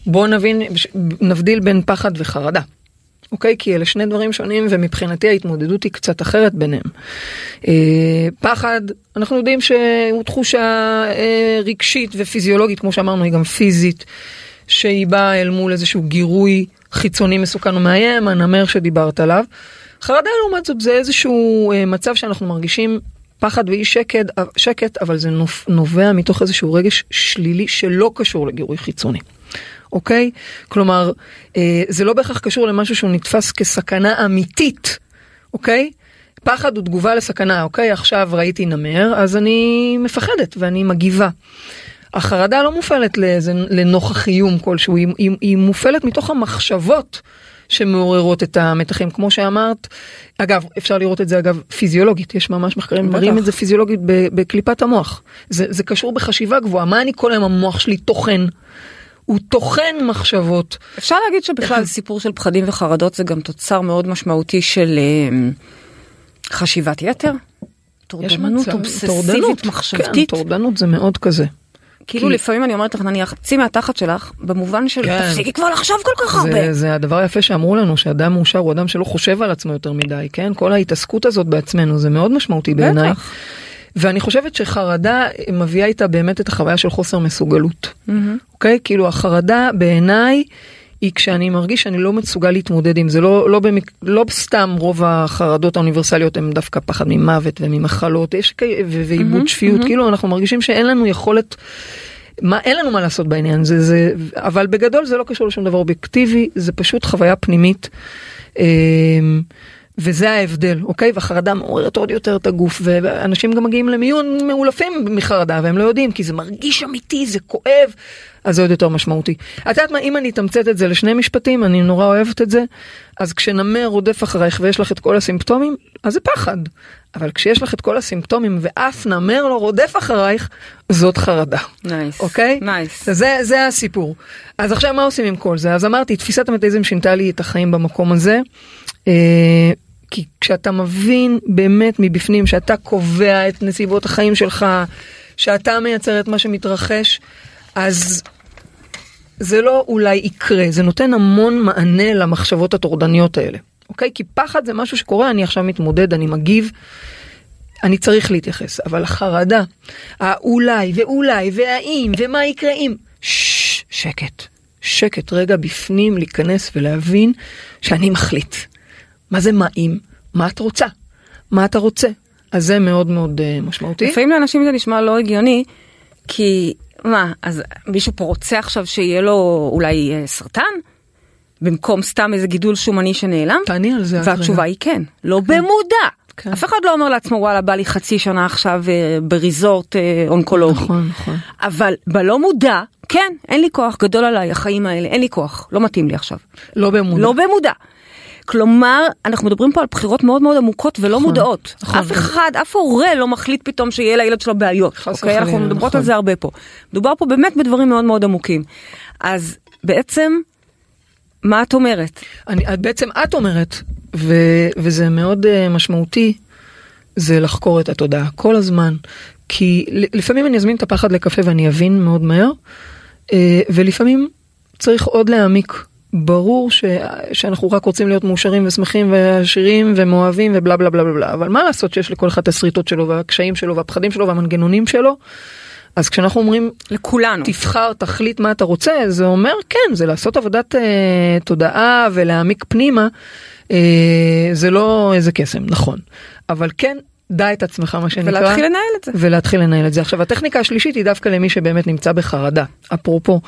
Speaker 2: בוא נבין נבדיל בין פחד וחרדה. אוקיי כי אלה שני דברים שונים ומבחינתי ההתמודדות היא קצת אחרת ביניהם. אה, פחד אנחנו יודעים שהוא תחושה אה, רגשית ופיזיולוגית כמו שאמרנו היא גם פיזית שהיא באה אל מול איזשהו גירוי חיצוני מסוכן ומאיים הנמר שדיברת עליו. חרדה לעומת זאת זה איזשהו אה, מצב שאנחנו מרגישים פחד ואי שקט, שקט אבל זה נובע מתוך איזשהו רגש שלילי שלא קשור לגירוי חיצוני. אוקיי? כלומר, אה, זה לא בהכרח קשור למשהו שהוא נתפס כסכנה אמיתית, אוקיי? פחד הוא תגובה לסכנה, אוקיי? עכשיו ראיתי נמר, אז אני מפחדת ואני מגיבה. החרדה לא מופעלת לאיזה, לנוכח איום כלשהו, היא, היא, היא מופעלת מתוך המחשבות שמעוררות את המתחים, כמו שאמרת. אגב, אפשר לראות את זה אגב פיזיולוגית, יש ממש מחקרים. מראים את זה פיזיולוגית בקליפת המוח. זה, זה קשור בחשיבה גבוהה, מה אני כל היום המוח שלי טוחן? הוא טוחן מחשבות.
Speaker 3: אפשר להגיד שבכלל סיפור של פחדים וחרדות זה גם תוצר מאוד משמעותי של אה, חשיבת יתר. טורדנות אובססיבית מחשבתית.
Speaker 2: כן, טורדנות זה מאוד כזה.
Speaker 3: כאילו
Speaker 2: כי-
Speaker 3: לפעמים אני אומרת לך נניח צאי מהתחת שלך במובן של
Speaker 2: כן.
Speaker 3: תפסיקי כבר לחשוב כל כך הרבה.
Speaker 2: זה, זה הדבר היפה שאמרו לנו שאדם מאושר הוא אדם שלא חושב על עצמו יותר מדי, כן? כל ההתעסקות הזאת בעצמנו זה מאוד משמעותי בעיניי. ואני חושבת שחרדה מביאה איתה באמת את החוויה של חוסר מסוגלות. אוקיי? כאילו החרדה בעיניי היא כשאני מרגיש שאני לא מסוגל להתמודד עם זה, לא, לא, במק... לא סתם רוב החרדות האוניברסליות הן דווקא פחד ממוות וממחלות, יש. ו- ועיבוד שפיות, כאילו אנחנו מרגישים שאין לנו יכולת, מה, אין לנו מה לעשות בעניין, זה, זה, אבל בגדול זה לא קשור לשום דבר אובייקטיבי, זה פשוט חוויה פנימית. אמ, וזה ההבדל, אוקיי? והחרדה מעוררת עוד יותר את הגוף, ואנשים גם מגיעים למיון מעולפים מחרדה, והם לא יודעים, כי זה מרגיש אמיתי, זה כואב, אז זה עוד יותר משמעותי. את יודעת מה, אם אני אתמצת את זה לשני משפטים, אני נורא אוהבת את זה, אז כשנמר רודף אחרייך ויש לך את כל הסימפטומים, אז זה פחד. אבל כשיש לך את כל הסימפטומים ואף נמר לא רודף אחרייך, זאת חרדה.
Speaker 3: Nice.
Speaker 2: אוקיי?
Speaker 3: Nice.
Speaker 2: זה, זה הסיפור. אז עכשיו מה עושים עם כל זה? אז אמרתי, תפיסת המטאיזם שינתה לי את החיים במקום הזה. כי כשאתה מבין באמת מבפנים שאתה קובע את נסיבות החיים שלך, שאתה מייצר את מה שמתרחש, אז זה לא אולי יקרה, זה נותן המון מענה למחשבות הטורדניות האלה. אוקיי? כי פחד זה משהו שקורה, אני עכשיו מתמודד, אני מגיב. אני צריך להתייחס, אבל החרדה, האולי ואולי והאם ומה יקרה אם, שקט, שקט רגע בפנים להיכנס ולהבין שאני מחליט. מה זה מה אם? מה את רוצה? מה אתה רוצה? אז זה מאוד מאוד uh, משמעותי.
Speaker 3: לפעמים לאנשים זה נשמע לא הגיוני, כי מה, אז מישהו פה רוצה עכשיו שיהיה לו אולי אה, סרטן? במקום סתם איזה גידול שומני שנעלם?
Speaker 2: תעני על זה.
Speaker 3: והתשובה. היא כן, לא במודע.
Speaker 2: כן.
Speaker 3: אף אחד לא אומר לעצמו וואלה בא לי חצי שנה עכשיו אה, בריזורט אה, אונקולוגי.
Speaker 2: נכון, נכון.
Speaker 3: אבל בלא מודע, כן, אין לי כוח גדול עליי החיים האלה, אין לי כוח, לא מתאים לי עכשיו.
Speaker 2: לא במודע.
Speaker 3: לא במודע. כלומר, אנחנו מדברים פה על בחירות מאוד מאוד עמוקות ולא
Speaker 2: נכון,
Speaker 3: מודעות.
Speaker 2: נכון.
Speaker 3: אף אחד, אף הורה לא מחליט פתאום שיהיה לילד שלו בעיות. אוקיי? אנחנו מדברות
Speaker 2: נכון.
Speaker 3: על זה הרבה פה. מדובר פה באמת בדברים מאוד מאוד עמוקים. אז בעצם, מה את אומרת?
Speaker 2: אני, בעצם את אומרת, ו- וזה מאוד uh, משמעותי, זה לחקור את התודעה כל הזמן. כי לפעמים אני אזמין את הפחד לקפה ואני אבין מאוד מהר, uh, ולפעמים צריך עוד להעמיק. ברור ש... שאנחנו רק רוצים להיות מאושרים ושמחים ועשירים ומאוהבים ובלה בלה בלה בלה, אבל מה לעשות שיש לכל אחד הסריטות שלו והקשיים שלו והפחדים שלו והמנגנונים שלו. אז כשאנחנו אומרים
Speaker 3: לכולנו.
Speaker 2: תבחר תחליט מה אתה רוצה זה אומר כן זה לעשות עבודת אה, תודעה ולהעמיק פנימה אה, זה לא איזה קסם נכון. אבל כן דע את עצמך מה שנקרא.
Speaker 3: ולהתחיל לנהל את זה.
Speaker 2: ולהתחיל לנהל את זה. עכשיו הטכניקה השלישית היא דווקא למי שבאמת נמצא בחרדה. אפרופו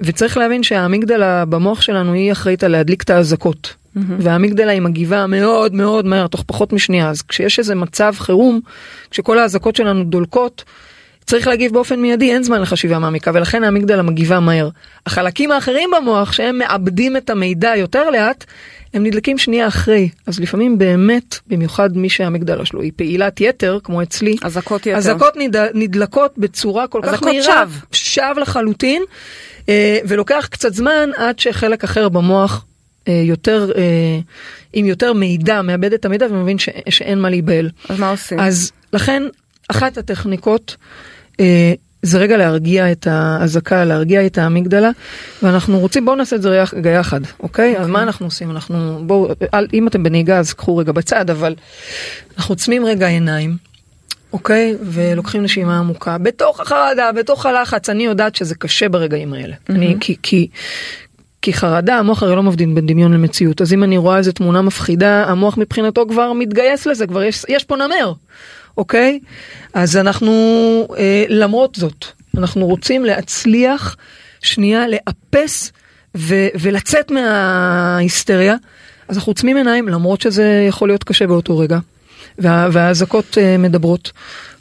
Speaker 2: וצריך להבין שהאמיגדלה במוח שלנו היא אחראית על להדליק את האזעקות. Mm-hmm. והאמיגדלה היא מגיבה מאוד מאוד מהר תוך פחות משנייה. אז כשיש איזה מצב חירום כשכל האזעקות שלנו דולקות צריך להגיב באופן מיידי, אין זמן לחשיבה מעמיקה, ולכן האמיגדלה מגיבה מהר. החלקים האחרים במוח, שהם מאבדים את המידע יותר לאט, הם נדלקים שנייה אחרי. אז לפעמים באמת, במיוחד מי שהאמיגדלה שלו היא פעילת יתר, כמו אצלי,
Speaker 3: אזעקות יתר.
Speaker 2: אזעקות נד... נדלקות בצורה כל כך מהירה.
Speaker 3: שווא.
Speaker 2: לחלוטין, אה, ולוקח קצת זמן עד שחלק אחר במוח אה, יותר, אה, עם יותר מידע, מאבד את המידע ומבין ש... שאין מה להיבהל.
Speaker 3: אז מה עושים?
Speaker 2: אז לכן, אחת הטכניקות, זה רגע להרגיע את האזעקה, להרגיע את האמיגדלה, ואנחנו רוצים, בואו נעשה את זה רגע יחד, אוקיי? אז מה אנחנו עושים? אנחנו, בואו, אם אתם בנהיגה אז קחו רגע בצד, אבל אנחנו עוצמים רגע עיניים, אוקיי? ולוקחים נשימה עמוקה, בתוך החרדה, בתוך הלחץ, אני יודעת שזה קשה ברגעים האלה. אני, כי, כי, כי חרדה, המוח הרי לא מבדיל בין דמיון למציאות, אז אם אני רואה איזה תמונה מפחידה, המוח מבחינתו כבר מתגייס לזה, כבר יש, יש פה נמר. אוקיי? אז אנחנו, אה, למרות זאת, אנחנו רוצים להצליח שנייה לאפס ו- ולצאת מההיסטריה. אז אנחנו עוצמים עיניים, למרות שזה יכול להיות קשה באותו רגע, וה- והאזעקות אה, מדברות.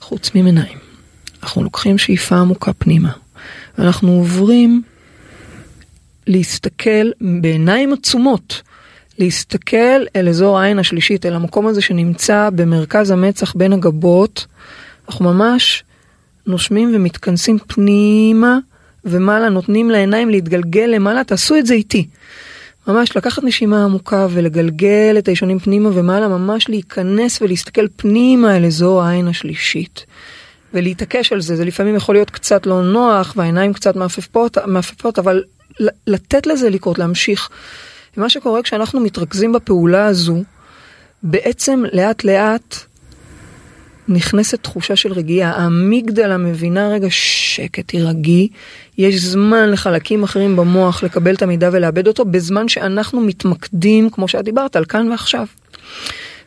Speaker 2: אנחנו עוצמים עיניים. אנחנו לוקחים שאיפה עמוקה פנימה, ואנחנו עוברים להסתכל בעיניים עצומות להסתכל אל אזור העין השלישית, אל המקום הזה שנמצא במרכז המצח בין הגבות. אנחנו ממש נושמים ומתכנסים פנימה ומעלה, נותנים לעיניים להתגלגל למעלה, תעשו את זה איתי. ממש לקחת נשימה עמוקה ולגלגל את הישונים פנימה ומעלה, ממש להיכנס ולהסתכל פנימה אל אזור העין השלישית. ולהתעקש על זה, זה לפעמים יכול להיות קצת לא נוח והעיניים קצת מעפפות, מעפפות אבל לתת לזה לקרות, להמשיך. ומה שקורה כשאנחנו מתרכזים בפעולה הזו, בעצם לאט לאט נכנסת תחושה של רגיעה. האמיגדלה מבינה רגע שקט, תירגעי, יש זמן לחלקים אחרים במוח לקבל את המידע ולאבד אותו, בזמן שאנחנו מתמקדים, כמו שאת דיברת, על כאן ועכשיו.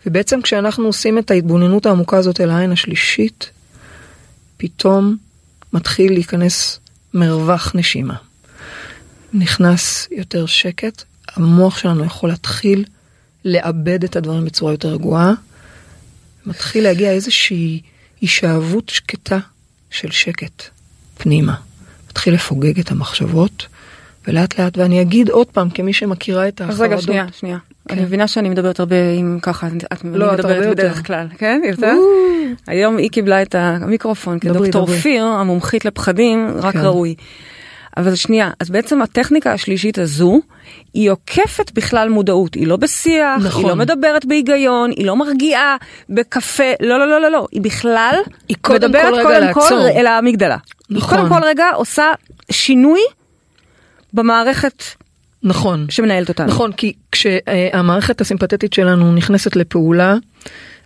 Speaker 2: ובעצם כשאנחנו עושים את ההתבוננות העמוקה הזאת אל העין השלישית, פתאום מתחיל להיכנס מרווח נשימה. נכנס יותר שקט, המוח שלנו יכול להתחיל לאבד את הדברים בצורה יותר רגועה. מתחיל להגיע איזושהי הישאבות שקטה של שקט פנימה. מתחיל לפוגג את המחשבות, ולאט לאט, ואני אגיד עוד פעם, כמי שמכירה את החרדות.
Speaker 3: אז רגע, שנייה, שנייה. כן. אני מבינה שאני מדברת הרבה עם ככה, את לא, מדברת בדרך יותר. כלל, כן? יותר? היום היא קיבלה את המיקרופון, כי דוקטור אופיר, המומחית לפחדים, רק כן. ראוי. אבל שנייה, אז בעצם הטכניקה השלישית הזו, היא עוקפת בכלל מודעות, היא לא בשיח, נכון. היא לא מדברת בהיגיון, היא לא מרגיעה בקפה, לא, לא, לא, לא, לא, היא בכלל
Speaker 2: היא קודם מדברת כל
Speaker 3: קודם
Speaker 2: כל
Speaker 3: אל המגדלה. נכון. היא קודם כל רגע עושה שינוי במערכת
Speaker 2: נכון.
Speaker 3: שמנהלת אותנו.
Speaker 2: נכון, כי כשהמערכת הסימפתטית שלנו נכנסת לפעולה,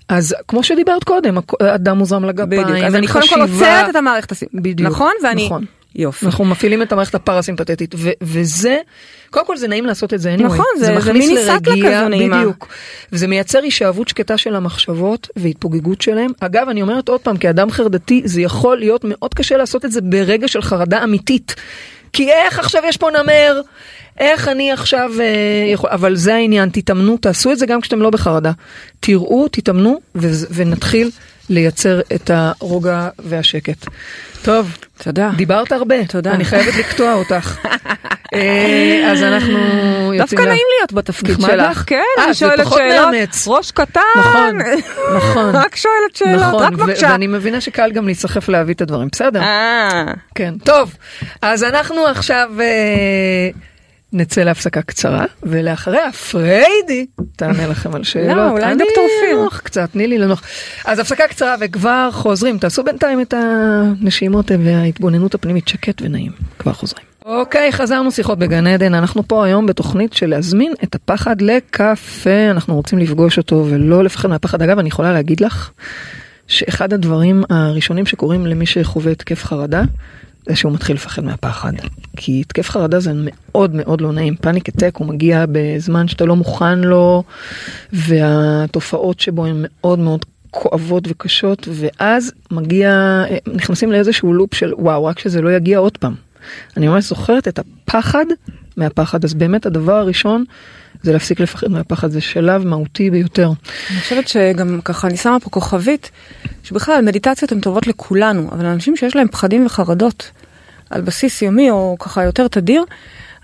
Speaker 2: אז כמו שדיברת קודם, הדם מוזרם לגפיים,
Speaker 3: בדיוק, אז אני קודם כל עוצרת את המערכת הסימפתטית, נכון? ואני
Speaker 2: נכון.
Speaker 3: יופי.
Speaker 2: אנחנו מפעילים את המערכת הפרסימפטית וזה קודם כל זה נעים לעשות את זה anyway.
Speaker 3: נכון זה, זה, זה מיני סאטלה כזו נעימה. בדיוק.
Speaker 2: וזה מייצר הישאבות שקטה של המחשבות והתפוגגות שלהם. אגב אני אומרת עוד פעם כאדם חרדתי זה יכול להיות מאוד קשה לעשות את זה ברגע של חרדה אמיתית. כי איך עכשיו יש פה נמר איך אני עכשיו אה, יכול, אבל זה העניין, תתאמנו, תעשו את זה גם כשאתם לא בחרדה. תראו, תתאמנו ו- ונתחיל לייצר את הרוגע והשקט. טוב,
Speaker 3: תודה.
Speaker 2: דיברת הרבה,
Speaker 3: תודה.
Speaker 2: אני חייבת לקטוע אותך. אה, אז אנחנו יוצאים...
Speaker 3: דווקא נעים להיות בתפקיד שלך, כן,
Speaker 2: אה,
Speaker 3: אני שואלת שאלות, ראש קטן,
Speaker 2: נכון, נכון,
Speaker 3: רק שואלת שאלות,
Speaker 2: נכון,
Speaker 3: רק בבקשה.
Speaker 2: ואני מבינה שקל גם להיסחף להביא את הדברים, בסדר?
Speaker 3: אה.
Speaker 2: כן, טוב, אז אנחנו עכשיו... נצא להפסקה קצרה, ולאחריה פריידי תענה לכם על שאלות.
Speaker 3: לא, אולי
Speaker 2: אני
Speaker 3: דוקטור אופיר.
Speaker 2: אנוח קצת, תני לי לנוח. אז הפסקה קצרה וכבר חוזרים, תעשו בינתיים את הנשימות וההתבוננות הפנימית, שקט ונעים, כבר חוזרים. אוקיי, חזרנו שיחות בגן עדן, אנחנו פה היום בתוכנית של להזמין את הפחד לקפה, אנחנו רוצים לפגוש אותו ולא לפחד מהפחד. אגב, אני יכולה להגיד לך שאחד הדברים הראשונים שקורים למי שחווה התקף חרדה, זה שהוא מתחיל לפחד מהפחד. כי התקף חרדה זה מאוד מאוד לא נעים. פאניק אטק הוא מגיע בזמן שאתה לא מוכן לו, והתופעות שבו הן מאוד מאוד כואבות וקשות, ואז מגיע, נכנסים לאיזשהו לופ של וואו, רק שזה לא יגיע עוד פעם. אני ממש זוכרת את הפחד מהפחד, אז באמת הדבר הראשון זה להפסיק לפחד מהפחד, זה שלב מהותי ביותר.
Speaker 3: אני חושבת שגם ככה אני שמה פה כוכבית, שבכלל מדיטציות הן טובות לכולנו, אבל אנשים שיש להם פחדים וחרדות על בסיס יומי או ככה יותר תדיר,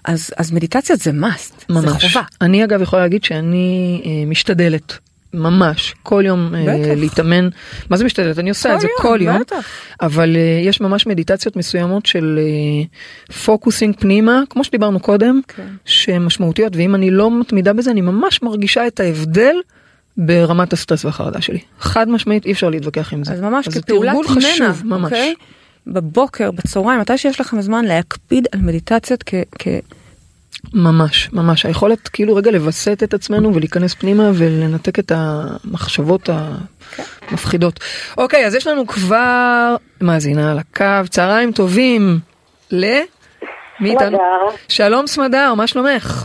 Speaker 3: אז, אז מדיטציות זה must,
Speaker 2: ממש.
Speaker 3: זה חובה.
Speaker 2: אני אגב יכולה להגיד שאני אה, משתדלת. ממש כל יום
Speaker 3: בטח.
Speaker 2: להתאמן מה זה משתדלת אני עושה את זה
Speaker 3: יום,
Speaker 2: כל יום
Speaker 3: בטח.
Speaker 2: אבל אה, יש ממש מדיטציות מסוימות של אה, פוקוסינג פנימה כמו שדיברנו קודם
Speaker 3: כן.
Speaker 2: שהן משמעותיות ואם אני לא מתמידה בזה אני ממש מרגישה את ההבדל ברמת הסטרס והחרדה שלי חד משמעית אי אפשר להתווכח עם זה
Speaker 3: אז ממש
Speaker 2: זה
Speaker 3: כפעולת מנע,
Speaker 2: חשוב ממש
Speaker 3: אוקיי? בבוקר, בצהריים, מתי שיש לכם זמן להקפיד על מדיטציות כ...
Speaker 2: ממש ממש היכולת כאילו רגע לווסת את עצמנו ולהיכנס פנימה ולנתק את המחשבות המפחידות. אוקיי אז יש לנו כבר מאזינה על הקו צהריים טובים ל... מי איתנו? שלום סמדר מה שלומך?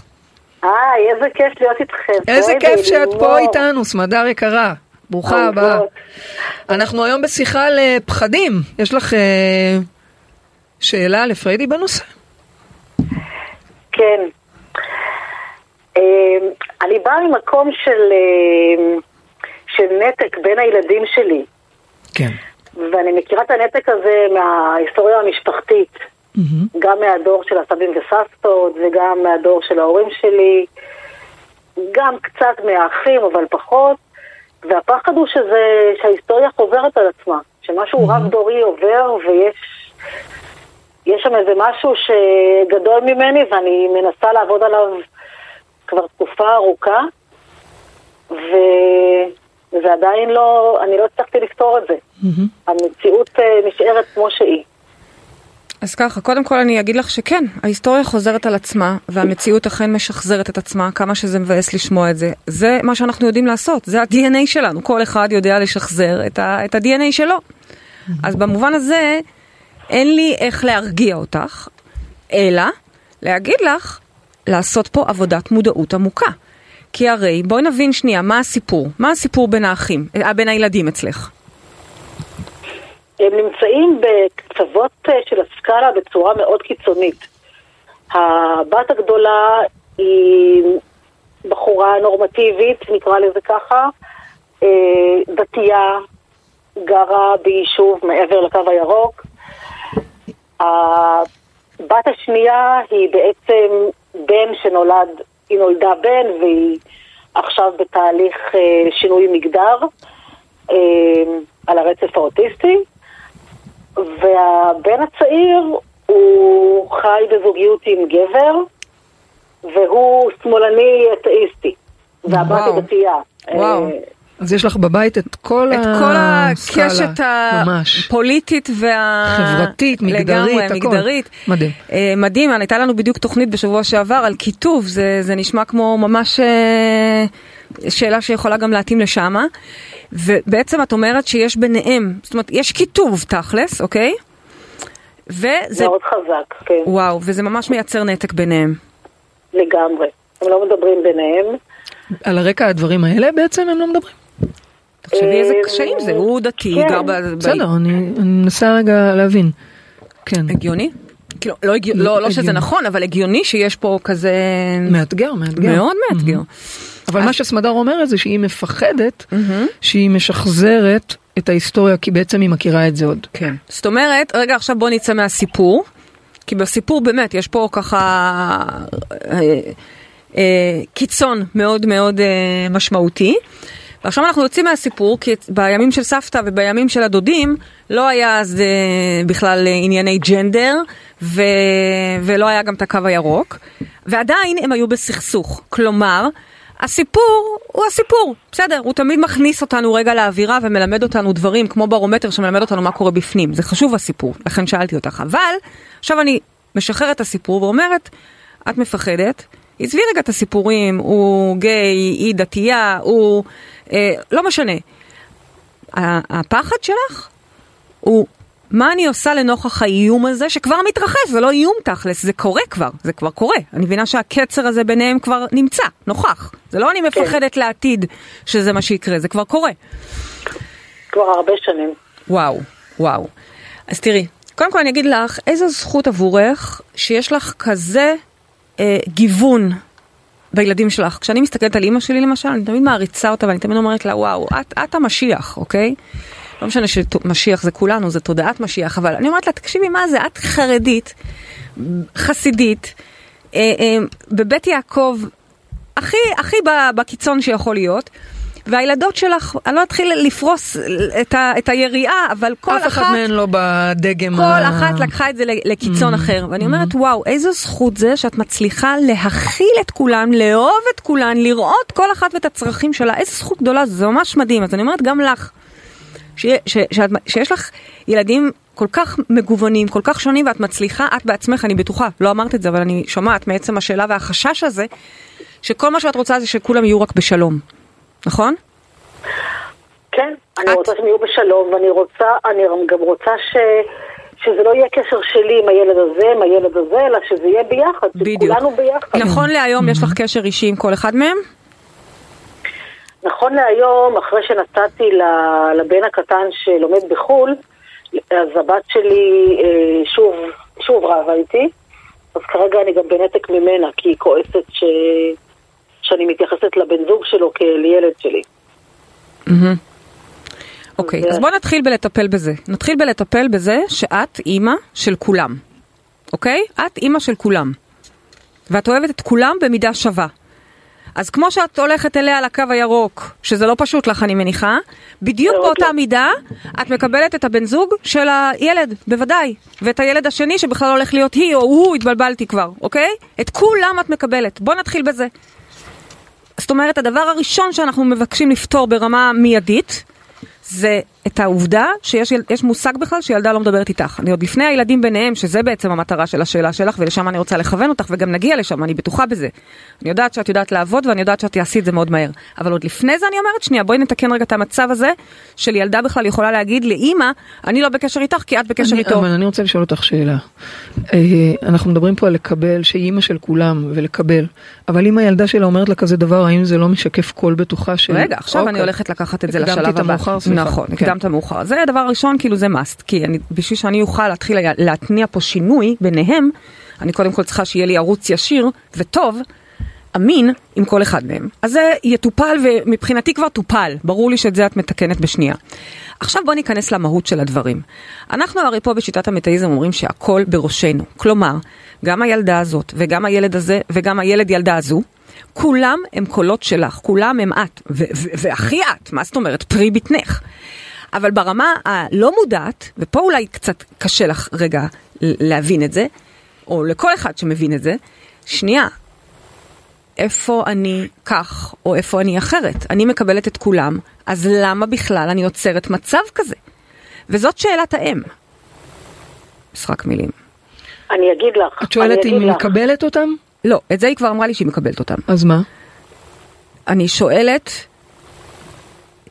Speaker 1: היי, איזה כיף להיות איתכם.
Speaker 2: איזה כיף שאת. פה איתנו סמדר יקרה. ברוכה. הבאה. אנחנו היום בשיחה על אה, פחדים יש לך אה, שאלה לפריידי בנושא?
Speaker 1: כן. אה, אני באה ממקום של, אה, של נתק בין הילדים שלי,
Speaker 2: כן.
Speaker 1: ואני מכירה את הנתק הזה מההיסטוריה המשפחתית,
Speaker 2: מהמם.
Speaker 1: גם מהדור של הסבים וסבתות וגם מהדור של ההורים שלי, גם קצת מהאחים אבל פחות, והפחד הוא שזה, שההיסטוריה חוזרת על עצמה, שמשהו רב דורי עובר ויש יש שם איזה משהו שגדול ממני ואני מנסה לעבוד עליו כבר תקופה ארוכה ו... וזה עדיין לא, אני לא הצלחתי לפתור את זה.
Speaker 2: מהמם.
Speaker 1: המציאות אה, נשארת כמו שהיא.
Speaker 3: אז ככה, קודם כל אני אגיד לך שכן, ההיסטוריה חוזרת על עצמה, והמציאות אכן משחזרת את עצמה, כמה שזה מבאס לשמוע את זה. זה מה שאנחנו יודעים לעשות, זה ה-DNA שלנו, כל אחד יודע לשחזר את ה-DNA שלו. אז במובן הזה, אין לי איך להרגיע אותך, אלא להגיד לך לעשות פה עבודת מודעות עמוקה. כי הרי, בואי נבין שנייה, מה הסיפור? מה הסיפור בין האחים, אה, בין הילדים אצלך?
Speaker 1: הם נמצאים בקצוות אה, של הסקאלה בצורה מאוד קיצונית. הבת הגדולה היא בחורה נורמטיבית, נקרא לזה ככה, אה, דתייה, גרה ביישוב מעבר לקו הירוק. הבת השנייה היא בעצם בן שנולד, היא נולדה בן והיא עכשיו בתהליך אה, שינוי מגדר אה, על הרצף האוטיסטי. והבן הצעיר הוא חי בזוגיות עם גבר, והוא שמאלני אתאיסטי, והבת. היא דתייה.
Speaker 3: וואו.
Speaker 2: אז יש לך בבית את כל
Speaker 3: את כל
Speaker 2: הסקאלה,
Speaker 3: הקשת
Speaker 2: ממש.
Speaker 3: הפוליטית וה...
Speaker 2: חברתית, מגדרית,
Speaker 3: לגמרי,
Speaker 2: הכל.
Speaker 3: מגדרית.
Speaker 2: מדהים.
Speaker 3: אה, מדהים, הייתה לנו בדיוק תוכנית בשבוע שעבר על כיתוב, זה, זה נשמע כמו ממש אה, שאלה שיכולה גם להתאים לשמה. ובעצם את אומרת שיש ביניהם, זאת אומרת, יש כיתוב תכלס, אוקיי? וזה,
Speaker 1: מאוד חזק, כן,
Speaker 3: וואו, וזה ממש מייצר נתק ביניהם.
Speaker 1: לגמרי. הם לא מדברים ביניהם.
Speaker 2: על הרקע הדברים האלה בעצם הם לא מדברים.
Speaker 3: תחשבי איזה
Speaker 1: אה,
Speaker 3: קשיים זה, הוא דתי,
Speaker 1: כן.
Speaker 3: גר ב...
Speaker 2: בסדר, אני מנסה רגע להבין. כן,
Speaker 3: הגיוני? כאילו, לא, הגיוני, לא, לא שזה. נכון, אבל הגיוני שיש פה כזה...
Speaker 2: מאתגר, מאתגר.
Speaker 3: מאוד מאתגר.
Speaker 2: אבל מה שסמדר אומרת זה שהיא מפחדת שהיא משחזרת את ההיסטוריה כי בעצם היא מכירה את זה עוד.
Speaker 3: כן. זאת אומרת, רגע עכשיו בוא נצא מהסיפור, כי בסיפור באמת יש פה ככה אה, אה, קיצון מאוד מאוד אה, משמעותי, ועכשיו אנחנו יוצאים מהסיפור, כי בימים של סבתא ובימים של הדודים, לא היה אז אה, בכלל ענייני ג'נדר, ו... ולא היה גם את הקו הירוק, ועדיין הם היו בסכסוך. כלומר, הסיפור הוא הסיפור, בסדר, הוא תמיד מכניס אותנו רגע לאווירה ומלמד אותנו דברים, כמו ברומטר שמלמד אותנו מה קורה בפנים. זה חשוב הסיפור, לכן שאלתי אותך. אבל, עכשיו אני משחררת את הסיפור ואומרת, את מפחדת, עזבי רגע את הסיפורים, הוא גיי, היא דתייה, הוא... אה, לא משנה. הפחד שלך הוא מה אני עושה לנוכח האיום הזה שכבר מתרחש, זה לא איום תכלס, זה קורה כבר, זה כבר קורה. אני מבינה שהקצר הזה ביניהם כבר נמצא, נוכח. זה לא אני כן. מפחדת כן. לעתיד שזה מה שיקרה, זה כבר קורה.
Speaker 1: כבר הרבה שנים.
Speaker 3: וואו, וואו. אז תראי, קודם כל אני אגיד לך, איזו זכות עבורך שיש לך כזה אה, גיוון בילדים שלך. כשאני מסתכלת על אימא שלי למשל, אני תמיד מעריצה אותה ואני תמיד אומרת לה, וואו, את, את המשיח, אוקיי? לא משנה שמשיח זה כולנו, זה תודעת משיח, אבל אני אומרת לה, תקשיבי, מה זה? את חרדית, חסידית, אה, אה, בבית יעקב, הכי, הכי בקיצון שיכול להיות. והילדות שלך, אני לא אתחיל לפרוס את, ה, את היריעה, אבל כל אחת...
Speaker 2: אף אחד מהן לא בדגם
Speaker 3: כל ה... אחת לקחה את זה לקיצון mm-hmm. אחר. ואני אומרת, mm-hmm. וואו, איזו זכות זה שאת מצליחה להכיל את כולן, לאהוב את כולן, לראות כל אחת ואת הצרכים שלה. איזו זכות גדולה, זה ממש מדהים. אז אני אומרת גם לך, ש, ש, שאת, שיש לך ילדים כל כך מגוונים, כל כך שונים, ואת מצליחה, את בעצמך, אני בטוחה, לא אמרת את זה, אבל אני שומעת מעצם השאלה והחשש הזה, שכל מה שאת רוצה זה שכולם יהיו רק בשלום. נכון?
Speaker 1: כן, אני את... רוצה שהם יהיו בשלום, ואני רוצה, אני גם רוצה ש... שזה לא יהיה קשר שלי עם הילד הזה, עם הילד הזה, אלא שזה יהיה ביחד, בדיוק. שכולנו ביחד.
Speaker 3: נכון להיום יש לך קשר אישי עם כל אחד מהם?
Speaker 1: נכון להיום, אחרי שנתתי לבן הקטן שלומד בחו"ל, אז הבת שלי אה, שוב, שוב רבה איתי, אז כרגע אני גם בנתק ממנה, כי היא כועסת ש... שאני מתייחסת לבן זוג שלו כאל ילד שלי.
Speaker 3: אוקיי, אז בוא נתחיל בלטפל בזה. נתחיל בלטפל בזה שאת אימא של כולם, אוקיי? את אימא של כולם. ואת אוהבת את כולם במידה שווה. אז כמו שאת הולכת אליה לקו הירוק, שזה לא פשוט לך אני מניחה, בדיוק באותה מידה את מקבלת את הבן זוג של הילד, בוודאי. ואת הילד השני שבכלל הולך להיות היא או הוא, התבלבלתי כבר, אוקיי? את כולם את מקבלת. בוא נתחיל בזה. זאת אומרת, הדבר הראשון שאנחנו מבקשים לפתור ברמה מיידית, זה את העובדה שיש מושג בכלל שילדה לא מדברת איתך. אני עוד לפני הילדים ביניהם, שזה בעצם המטרה של השאלה שלך, ולשם אני רוצה לכוון אותך, וגם נגיע לשם, אני בטוחה בזה. אני יודעת שאת יודעת לעבוד, ואני יודעת שאת תעשי את זה מאוד מהר. אבל עוד לפני זה אני אומרת, שנייה, בואי נתקן רגע את המצב הזה, של ילדה בכלל יכולה להגיד לאימא, אני לא בקשר איתך כי את בקשר
Speaker 2: אני,
Speaker 3: איתו.
Speaker 2: אבל אני רוצה לשאול אותך שאלה. אה, אנחנו מדברים פה על לקבל, שהיא אימא של כולם, ולקבל. אבל אם הילדה שלה אומרת לה כזה דבר, האם זה לא משקף קול בתוכה של...
Speaker 3: רגע, עכשיו אוקיי. אני הולכת לקחת את זה לשלב הבא. נכון, כן. הקדמת מאוחר. זה הדבר הראשון, כאילו זה must, כי אני, בשביל שאני אוכל להתחיל להתניע פה שינוי ביניהם, אני קודם כל צריכה שיהיה לי ערוץ ישיר וטוב, אמין, עם כל אחד מהם. אז זה יטופל, ומבחינתי כבר טופל, ברור לי שאת זה את מתקנת בשנייה. עכשיו בוא ניכנס למהות של הדברים. אנחנו הרי פה בשיטת המטאיזם אומרים שהכל בראשנו. כלומר, גם הילדה הזאת, וגם הילד הזה, וגם הילד ילדה הזו, כולם הם קולות שלך, כולם הם את, והכי את, מה זאת אומרת? פרי בטנך. אבל ברמה הלא מודעת, ופה אולי קצת קשה לך רגע להבין את זה, או לכל אחד שמבין את זה, שנייה, איפה אני כך, או איפה אני אחרת? אני מקבלת את כולם, אז למה בכלל אני יוצרת מצב כזה? וזאת שאלת האם. משחק מילים.
Speaker 1: אני אגיד לך.
Speaker 2: את שואלת אם היא מקבלת אותם?
Speaker 3: לא, את זה היא כבר אמרה לי שהיא מקבלת אותם.
Speaker 2: אז מה?
Speaker 3: אני שואלת,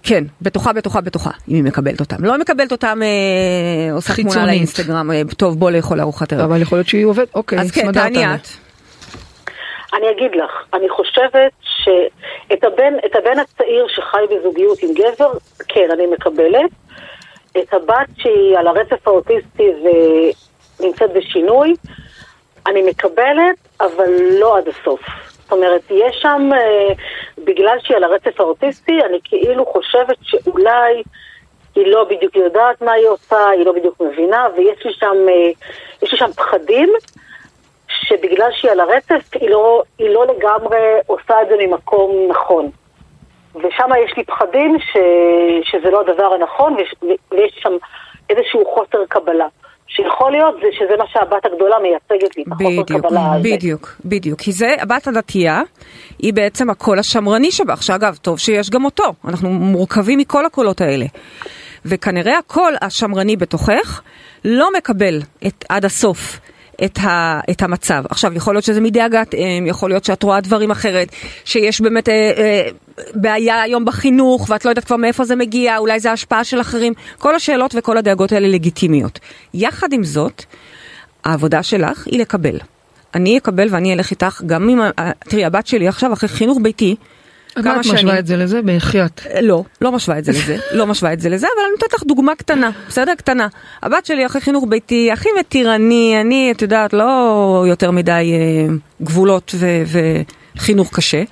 Speaker 3: כן, בטוחה, בטוחה, בטוחה, אם היא מקבלת אותם. לא מקבלת אותם, אה, עושה חיצונית. תמונה לאינסטגרם, אה, טוב, בוא לאכול ארוחת ערב.
Speaker 2: אבל יכול להיות שהיא עובדת, אוקיי,
Speaker 3: אז כן, תעני את.
Speaker 1: אני אגיד לך, אני חושבת שאת הבן, הבן הצעיר שחי בזוגיות עם גבר, כן, אני מקבלת. את הבת שהיא על הרצף האוטיסטי ונמצאת בשינוי, אני מקבלת, אבל לא עד הסוף. זאת אומרת, יש שם, אה, בגלל שהיא על הרצף האוטיסטי, אני כאילו חושבת שאולי היא לא בדיוק יודעת מה היא עושה, היא לא בדיוק מבינה, ויש לי שם, אה, יש לי שם פחדים שבגלל שהיא על הרצף, היא לא, היא לא לגמרי עושה את זה ממקום נכון. ושם יש לי פחדים ש... שזה לא הדבר הנכון, ויש, ויש שם איזשהו חוסר קבלה. שיכול להיות זה שזה מה שהבת הגדולה מייצגת לי, החוסר
Speaker 3: בדיוק,
Speaker 1: קבלה הזה.
Speaker 3: בדיוק, בדיוק. כי זה, הבת הדתייה היא בעצם הקול השמרני שבך, שאגב, טוב שיש גם אותו. אנחנו מורכבים מכל הקולות האלה. וכנראה הקול השמרני בתוכך לא מקבל את, עד הסוף את, ה, את המצב. עכשיו, יכול להיות שזה מדאגת אם, יכול להיות שאת רואה דברים אחרת, שיש באמת אה, אה, בעיה היום בחינוך, ואת לא יודעת כבר מאיפה זה מגיע, אולי זה השפעה של אחרים. כל השאלות וכל הדאגות האלה לגיטימיות. יחד עם זאת, העבודה שלך היא לקבל. אני אקבל ואני אלך איתך, גם אם, ה- תראי, הבת שלי עכשיו, אחרי חינוך ביתי,
Speaker 2: מה את משווה את זה לזה? בחייאת.
Speaker 3: לא, לא משווה את זה לזה, לא משווה את זה לזה, אבל אני נותנת לך דוגמה קטנה, בסדר? קטנה. הבת שלי אחרי חינוך ביתי, הכי מתירני, אני, את יודעת, לא יותר מדי אה, גבולות ו- וחינוך קשה,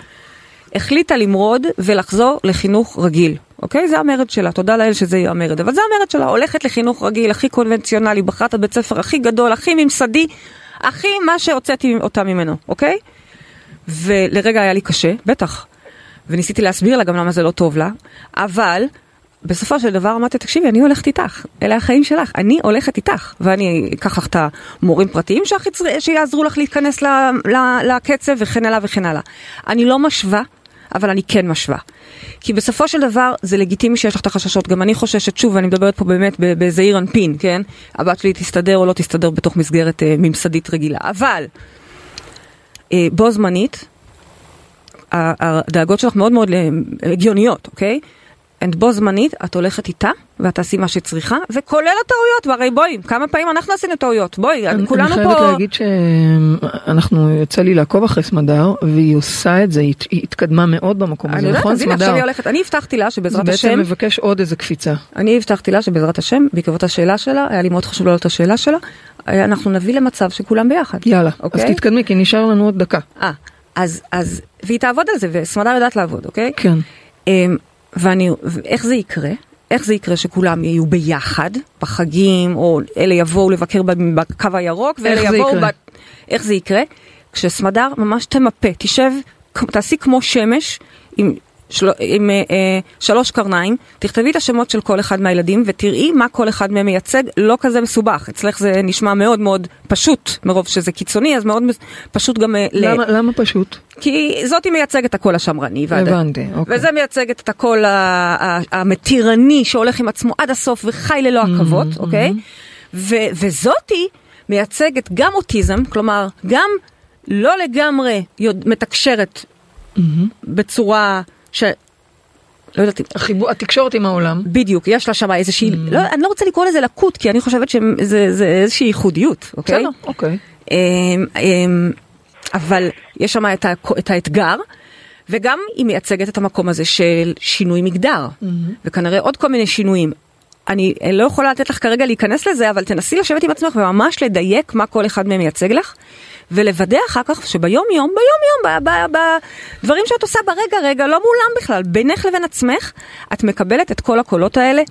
Speaker 3: החליטה למרוד ולחזור לחינוך רגיל. אוקיי? זה המרד שלה, תודה לאל שזה יהיה המרד. אבל זה המרד שלה, הולכת לחינוך רגיל, הכי קונבנציונלי, בחרה את הבית ספר הכי גדול, הכי ממסדי, הכי מה שהוצאתי אותה ממנו, אוקיי? ולרגע היה לי קשה, בטח. וניסיתי להסביר לה גם למה זה לא טוב לה, אבל בסופו של דבר אמרתי, תקשיבי, אני הולכת איתך, אלה החיים שלך, אני הולכת איתך, ואני אקח לך את המורים פרטיים שהכי צר- שיעזרו לך להיכנס ל, ל, לקצב וכן הלאה וכן הלאה. אני לא משווה, אבל אני כן משווה. כי בסופו של דבר זה לגיטימי שיש לך את החששות, גם אני חוששת, שוב, ואני מדברת פה באמת בזעיר אנפין, כן? הבת שלי תסתדר או לא תסתדר בתוך מסגרת אה, ממסדית רגילה, אבל אה, בו זמנית, הדאגות שלך מאוד מאוד אה, הגיוניות, אוקיי? and בו זמנית את הולכת איתה ואת תעשי מה שצריכה וכולל הטעויות והרי בואי כמה פעמים אנחנו עשינו טעויות בואי
Speaker 2: אני
Speaker 3: כולנו
Speaker 2: אני חייבת
Speaker 3: פה
Speaker 2: להגיד שאנחנו, יוצא לי לעקוב אחרי סמדר, והיא עושה את זה, היא היא התקדמה מאוד במקום הזה, נכון
Speaker 3: אז הנה עכשיו? היא הולכת אני הבטחתי לה שבעזרת
Speaker 2: בעצם
Speaker 3: השם
Speaker 2: מבקש עוד איזה קפיצה.
Speaker 3: אני הבטחתי לה שבעזרת השם בעקבות השאלה שלה היה לי מאוד חשוב להעלות את השאלה שלה אה, אנחנו נביא למצב שכולם ביחד
Speaker 2: יאללה, אז
Speaker 3: אוקיי?
Speaker 2: תתקדמי, כי נשאר לנו עוד דקה.
Speaker 3: אה אז אז והיא תעבוד על זה וסמדר יודעת לעבוד אוקיי
Speaker 2: כן.
Speaker 3: אמ, ואני, איך זה יקרה? איך זה יקרה שכולם יהיו ביחד בחגים, או אלה יבואו לבקר בקו הירוק, ואלה יבואו... ב... איך זה יקרה? כשסמדר ממש תמפה, תשב, תעשי כמו שמש, עם, של... עם אה, אה, שלוש קרניים, תכתבי את השמות של כל אחד מהילדים, ותראי מה כל אחד מהם מייצג, לא כזה מסובך. אצלך זה נשמע מאוד מאוד פשוט, מרוב שזה קיצוני, אז מאוד פשוט גם... אה, ל-
Speaker 2: למה למה פשוט?
Speaker 3: כי זאתי מייצגת את הקול השמרני.
Speaker 2: הבנתי, אוקיי.
Speaker 3: וזה מייצגת את הקול המתירני שהולך עם עצמו עד הסוף וחי ללא עכבות, אוקיי? ו- וזאתי מייצגת גם אוטיזם, כלומר, גם לא לגמרי מתקשרת בצורה ש... לא יודעת,
Speaker 2: החיבור, התקשורת עם העולם.
Speaker 3: בדיוק, יש לה שם איזושהי, לא, אני לא רוצה לקרוא לזה לקות, כי אני חושבת שזה זה איזושהי ייחודיות, אוקיי?
Speaker 2: בסדר, אוקיי.
Speaker 3: אמ, אמ, אבל יש שם את, ה, את האתגר, וגם היא מייצגת את המקום הזה של שינוי מגדר, וכנראה עוד כל מיני שינויים. אני לא יכולה לתת לך כרגע להיכנס לזה, אבל תנסי לשבת עם עצמך וממש לדייק מה כל אחד מהם מייצג לך, ולוודא אחר כך שביום יום, ביום יום, בדברים שאת עושה ברגע רגע, לא מולם בכלל, בינך לבין עצמך, את מקבלת את כל הקולות האלה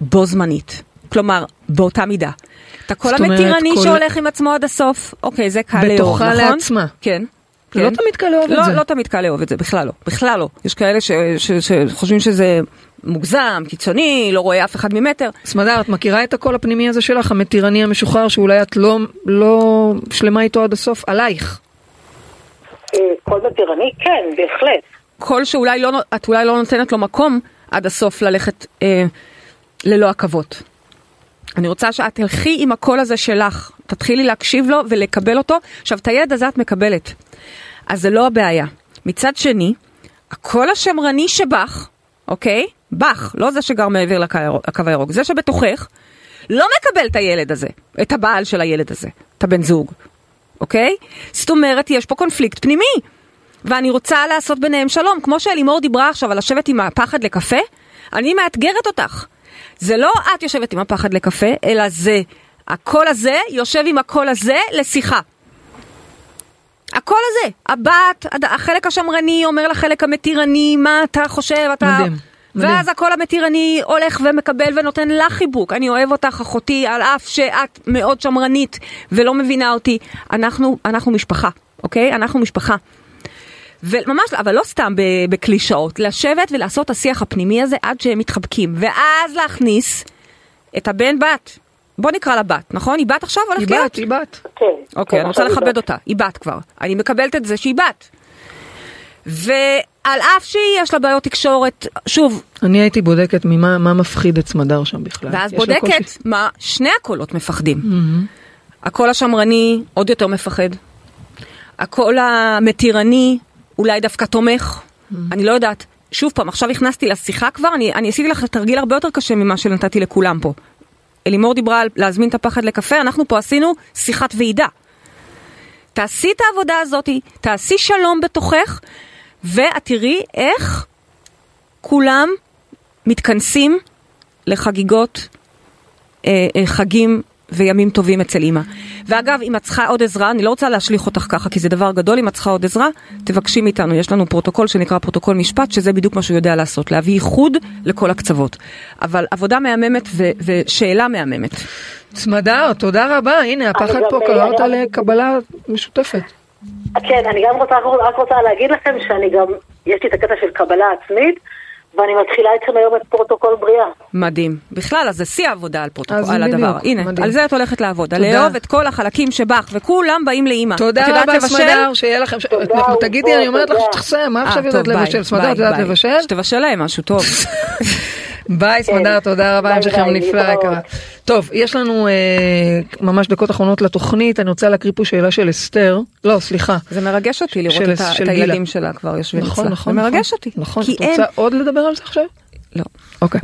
Speaker 3: בו זמנית. כלומר, באותה מידה. את הקול המתירני
Speaker 2: כל-
Speaker 3: שהולך עם עצמו עד הסוף, אוקיי, זה קל
Speaker 2: בתוכה
Speaker 3: נכון?
Speaker 2: לעצמה.
Speaker 3: כן.
Speaker 2: לא
Speaker 3: כן.
Speaker 2: תמיד קל לאהוב את
Speaker 3: לא,
Speaker 2: זה.
Speaker 3: לא תמיד קל לאהוב את זה, בכלל לא. בכלל לא. יש כאלה ש, ש, שחושבים שזה מוגזם, קיצוני, לא רואה אף אחד ממטר.
Speaker 2: סמדר, את מכירה את הקול הפנימי הזה שלך, המתירני המשוחרר, שאולי את לא, לא שלמה איתו עד הסוף, עלייך.
Speaker 1: אה, קול מתירני? כן, בהחלט.
Speaker 3: קול שאולי לא, את אולי לא נותנת לו מקום עד הסוף ללכת אה, ללא עכבות. אני רוצה שאת תלכי עם הקול הזה שלך, תתחילי להקשיב לו ולקבל אותו. עכשיו, את הילד הזה את מקבלת. אז זה לא הבעיה. מצד שני, הקול השמרני שבך, אוקיי? בך, לא זה שגר מעבר לקו הירוק, זה שבתוכך, לא מקבל את הילד הזה, את הבעל של הילד הזה, את הבן זוג, אוקיי? זאת אומרת, יש פה קונפליקט פנימי. ואני רוצה לעשות ביניהם שלום. כמו שאלימור דיברה עכשיו על לשבת עם הפחד לקפה, אני מאתגרת אותך. זה לא את יושבת עם הפחד לקפה, אלא זה, הקול הזה יושב עם הקול הזה לשיחה. הקול הזה, הבת, החלק השמרני אומר לחלק המתירני, מה אתה חושב, אתה...
Speaker 2: מדהים, מדהים.
Speaker 3: ואז הקול המתירני הולך ומקבל ונותן לך חיבוק. אני אוהב אותך, אחותי, על אף שאת מאוד שמרנית ולא מבינה אותי. אנחנו, אנחנו משפחה, אוקיי? אנחנו משפחה. וממש, אבל לא סתם בקלישאות, לשבת ולעשות את השיח הפנימי הזה עד שהם מתחבקים, ואז להכניס את הבן בת. בוא נקרא לה בת, נכון? היא בת עכשיו
Speaker 2: היא
Speaker 3: הולכת להיות?
Speaker 2: בת, היא בת.
Speaker 1: כן.
Speaker 3: אוקיי, אני רוצה
Speaker 1: עכשיו
Speaker 3: לכבד
Speaker 1: היא
Speaker 3: אותה, היא בת כבר. אני מקבלת את זה שהיא בת. ועל אף שיש לה בעיות תקשורת, שוב,
Speaker 2: אני הייתי בודקת ממה מה מפחיד את סמדר שם בכלל.
Speaker 3: ואז? בודקת מה שני הקולות מפחדים. הקול השמרני עוד יותר מפחד. הקול המתירני אולי דווקא תומך. אני לא יודעת. שוב פעם, עכשיו הכנסתי לשיחה כבר, אני, אני עשיתי לך תרגיל הרבה יותר קשה ממה שנתתי לכולם פה. אלימור דיברה על להזמין את הפחד לקפה, אנחנו פה עשינו שיחת ועידה. תעשי את העבודה הזאתי, תעשי שלום בתוכך, ואת תראי איך כולם מתכנסים לחגיגות, אה, אה, חגים וימים טובים אצל אימא. ואגב, אם את צריכה עוד עזרה, אני לא רוצה להשליך אותך ככה, כי זה דבר גדול, אם את צריכה עוד עזרה, תבקשי מאיתנו. יש לנו פרוטוקול שנקרא פרוטוקול משפט, שזה בדיוק מה שהוא יודע לעשות, להביא ייחוד לכל הקצוות. אבל עבודה מהממת ו- ושאלה מהממת.
Speaker 2: סמדר, תודה רבה, הנה הפחד פה קרא
Speaker 1: אני
Speaker 2: אותה לקבלה משותפת.
Speaker 1: כן, אני גם רוצה, רק רוצה להגיד לכם שאני גם, יש לי את הקטע של קבלה עצמית, ואני מתחילה איתכם היום את פרוטוקול בריאה.
Speaker 3: מדהים. בכלל, אז זה שיא העבודה על, פרוטוקול, על
Speaker 2: בדיוק,
Speaker 3: הדבר. הנה,
Speaker 2: מדהים.
Speaker 3: על זה את הולכת לעבוד. על
Speaker 2: תודה.
Speaker 3: לאהוב את כל החלקים שבך, וכולם באים לאימא.
Speaker 2: תודה רבה? סמדר, שיהיה לכם... ש-
Speaker 1: תודה,
Speaker 2: תגידי,
Speaker 1: אהובות,
Speaker 2: אני אומרת לך לסיים, מה
Speaker 3: אה,
Speaker 2: עכשיו יודעת
Speaker 3: ביי,
Speaker 2: לבשל? סמדר, את יודעת. לבשל?
Speaker 3: שתבשל להם משהו טוב.
Speaker 2: ביי סמדר, תודה רבה, המשך יום נפלא. יקרה. טוב, יש לנו אה, ממש דקות אחרונות לתוכנית, אני רוצה להקריא פה שאלה של אסתר, לא, סליחה.
Speaker 3: זה מרגש אותי לראות
Speaker 2: של-
Speaker 3: את. הילדים שלה כבר יושבים
Speaker 2: נכון,
Speaker 3: אצלה.
Speaker 2: נכון.
Speaker 3: זה מרגש
Speaker 2: נכון.
Speaker 3: אותי.
Speaker 2: נכון, את. רוצה עוד לדבר על זה עכשיו?
Speaker 3: לא.
Speaker 2: אוקיי.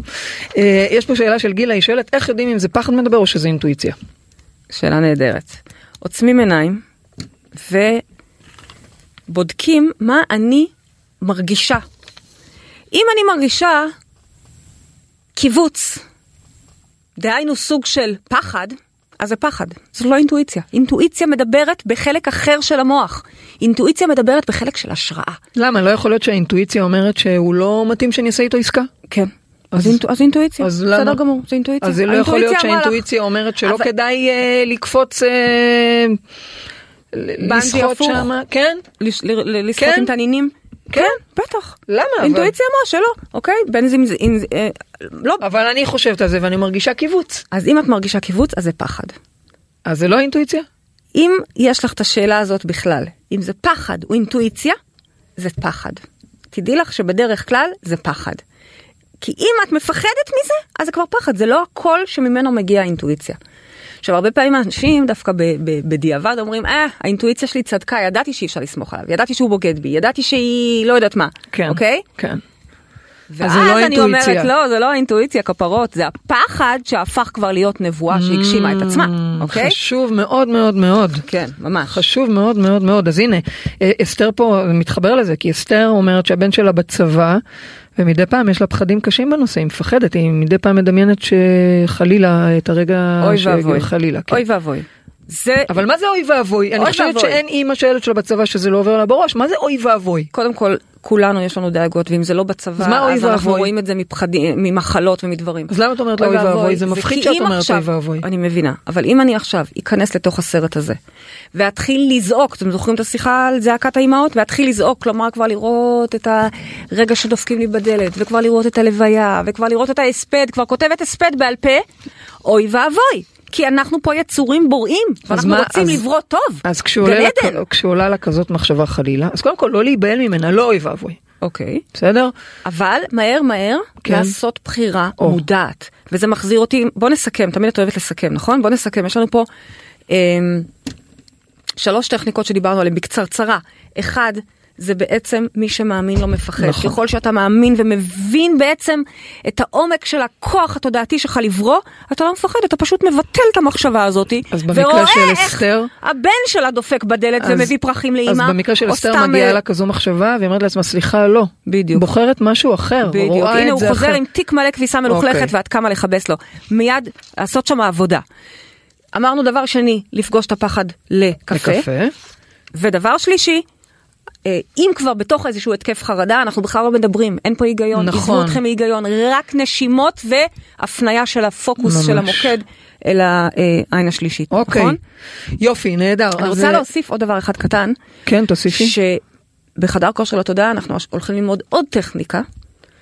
Speaker 2: אה, יש פה שאלה של גילה, היא שואלת איך יודעים אם זה פחד מדבר או שזה אינטואיציה.
Speaker 3: שאלה נהדרת. עוצמים עיניים ובודקים מה אני מרגישה. אם אני מרגישה קיבוץ, דהיינו סוג של פחד, אז זה פחד, זו לא אינטואיציה. אינטואיציה מדברת בחלק אחר של המוח. אינטואיציה מדברת בחלק של השראה.
Speaker 2: למה? לא יכול להיות שהאינטואיציה אומרת שהוא לא מתאים שאני אעשה איתו עסקה?
Speaker 3: כן.
Speaker 2: אז-
Speaker 3: אז, אינטו, אז אינטואיציה,
Speaker 2: אז
Speaker 3: בסדר
Speaker 2: למה?
Speaker 3: גמור, זה אינטואיציה.
Speaker 2: אז זה לא יכול להיות
Speaker 3: האינטואיציה אמרה לך,
Speaker 2: שהאינטואיציה אומרת שלא
Speaker 3: אבל-
Speaker 2: כדאי אה, לקפוץ, אה, לשחות. שם, כן?
Speaker 3: לש- ל- ל- לשחות
Speaker 2: כן?
Speaker 3: עם תנינים?
Speaker 2: כן.
Speaker 3: בטח.
Speaker 2: למה?
Speaker 3: אינטואיציה אמרה שלא, אוקיי? בין זה- אה, לא.
Speaker 2: אבל אני חושבת על זה ואני מרגישה קיבוץ.
Speaker 3: אז אם את מרגישה קיבוץ, אז זה פחד.
Speaker 2: אז זה לא אינטואיציה?
Speaker 3: אם יש לך את השאלה הזאת בכלל, אם זה פחד או אינטואיציה, זה פחד. תדעי לך שבדרך כלל זה פחד. כי אם את מפחדת מזה, אז זה כבר פחד, זה לא הקול שממנו מגיעה האינטואיציה. עכשיו, הרבה פעמים אנשים דווקא בדיעבד אומרים, אה, האינטואיציה שלי צדקה, ידעתי שאי אפשר לסמוך עליו, ידעתי שהוא בוגד בי, ידעתי שהיא לא יודעת מה,
Speaker 2: כן.
Speaker 3: אוקיי?
Speaker 2: כן.
Speaker 3: ואז
Speaker 2: לא
Speaker 3: אני
Speaker 2: אינטואיציה.
Speaker 3: אומרת, לא, זה לא האינטואיציה, כפרות, זה הפחד שהפך כבר להיות נבואה שהגשימה את עצמה, אוקיי?
Speaker 2: חשוב מאוד מאוד מאוד.
Speaker 3: כן, ממש.
Speaker 2: חשוב מאוד מאוד מאוד. אז הנה, אה, אסתר פה מתחבר לזה, כי אסתר אומרת שהבן שלה בצבא, ומדי פעם יש לה פחדים קשים בנושא, היא מפחדת, היא מדי פעם מדמיינת שחלילה את הרגע
Speaker 3: אוי ואבוי.
Speaker 2: חלילה. כן.
Speaker 3: אוי ואבוי. זה,
Speaker 2: אבל מה זה אוי ואבוי? אני חושבת
Speaker 3: ואבוי.
Speaker 2: שאין אימא שהילד שלה בצבא שזה לא עובר לה בראש, מה זה אוי ואבוי?
Speaker 3: קודם כל, כולנו יש לנו דאגות, ואם זה לא בצבא,
Speaker 2: אז אוי
Speaker 3: אז אנחנו
Speaker 2: ואבוי?
Speaker 3: רואים את זה מפחדים, ממחלות ומדברים.
Speaker 2: אז למה את אומרת אוי ואבוי? זה מפחיד שאת אומרת
Speaker 3: עכשיו-
Speaker 2: אוי ואבוי.
Speaker 3: אני מבינה, אבל אם אני עכשיו אכנס לתוך הסרט הזה, ואתחיל לזעוק, אתם זוכרים את השיחה על זעקת האימהות? ואתחיל לזעוק, כלומר כבר לראות את הרגע שדופקים לי בדלת, וכבר לראות את הלוויה, וכבר לראות את ההספד, כבר כותבת הספד בעל פה, אוי ואבוי. כי אנחנו פה יצורים בוראים, ואנחנו
Speaker 2: מה-
Speaker 3: רוצים
Speaker 2: אז-
Speaker 3: לברוא טוב.
Speaker 2: אז כשעולה לה-
Speaker 3: גן עדן.
Speaker 2: כשעולה לה כזאת מחשבה חלילה, אז קודם כל לא להיבהל ממנה, לא אוי ואבוי,
Speaker 3: אוקיי.
Speaker 2: בסדר?
Speaker 3: אבל מהר מהר
Speaker 2: כן.
Speaker 3: לעשות בחירה
Speaker 2: או.
Speaker 3: מודעת וזה מחזיר אותי בוא נסכם תמיד את אוהבת לסכם נכון בוא נסכם יש לנו פה אמ, שלוש טכניקות שדיברנו עליהן בקצרצרה אחד. זה בעצם מי שמאמין לא מפחד.
Speaker 2: נכון.
Speaker 3: ככל שאתה מאמין ומבין בעצם את העומק של הכוח התודעתי שלך לברוא, אתה לא מפחד, אתה פשוט מבטל את המחשבה הזאת, ורואה
Speaker 2: של
Speaker 3: איך
Speaker 2: אסתר-
Speaker 3: הבן שלה דופק בדלת
Speaker 2: אז-
Speaker 3: ומביא פרחים לאימא.
Speaker 2: אז במקרה של אסתר מגיעה
Speaker 3: אה,
Speaker 2: לה כזו מחשבה והיא אומרת לעצמה סליחה לא.
Speaker 3: בדיוק.
Speaker 2: בוחרת משהו אחר,
Speaker 3: בדיוק,
Speaker 2: רואה
Speaker 3: הנה
Speaker 2: את
Speaker 3: הוא
Speaker 2: זה
Speaker 3: חוזר
Speaker 2: אחר.
Speaker 3: עם תיק מלא כביסה מלוכלכת
Speaker 2: אוקיי.
Speaker 3: ואת קמה לכבס לו. מיד לעשות שם עבודה. אמרנו דבר שני, לפגוש את הפחד לקפה.
Speaker 2: לקפה.
Speaker 3: ודבר שלישי, אם כבר בתוך איזשהו התקף חרדה, אנחנו בכלל לא מדברים, אין פה היגיון,
Speaker 2: נכון.
Speaker 3: עזבו אתכם מהיגיון, רק נשימות והפניה של הפוקוס
Speaker 2: ממש.
Speaker 3: של המוקד אל העין השלישית,
Speaker 2: אוקיי.
Speaker 3: נכון?
Speaker 2: יופי, נהדר.
Speaker 3: אני רוצה
Speaker 2: אה,
Speaker 3: להוסיף עוד דבר אחד קטן,
Speaker 2: כן, תוסיפי.
Speaker 3: בחדר כושר לתודעה אנחנו הולכים ללמוד עוד טכניקה.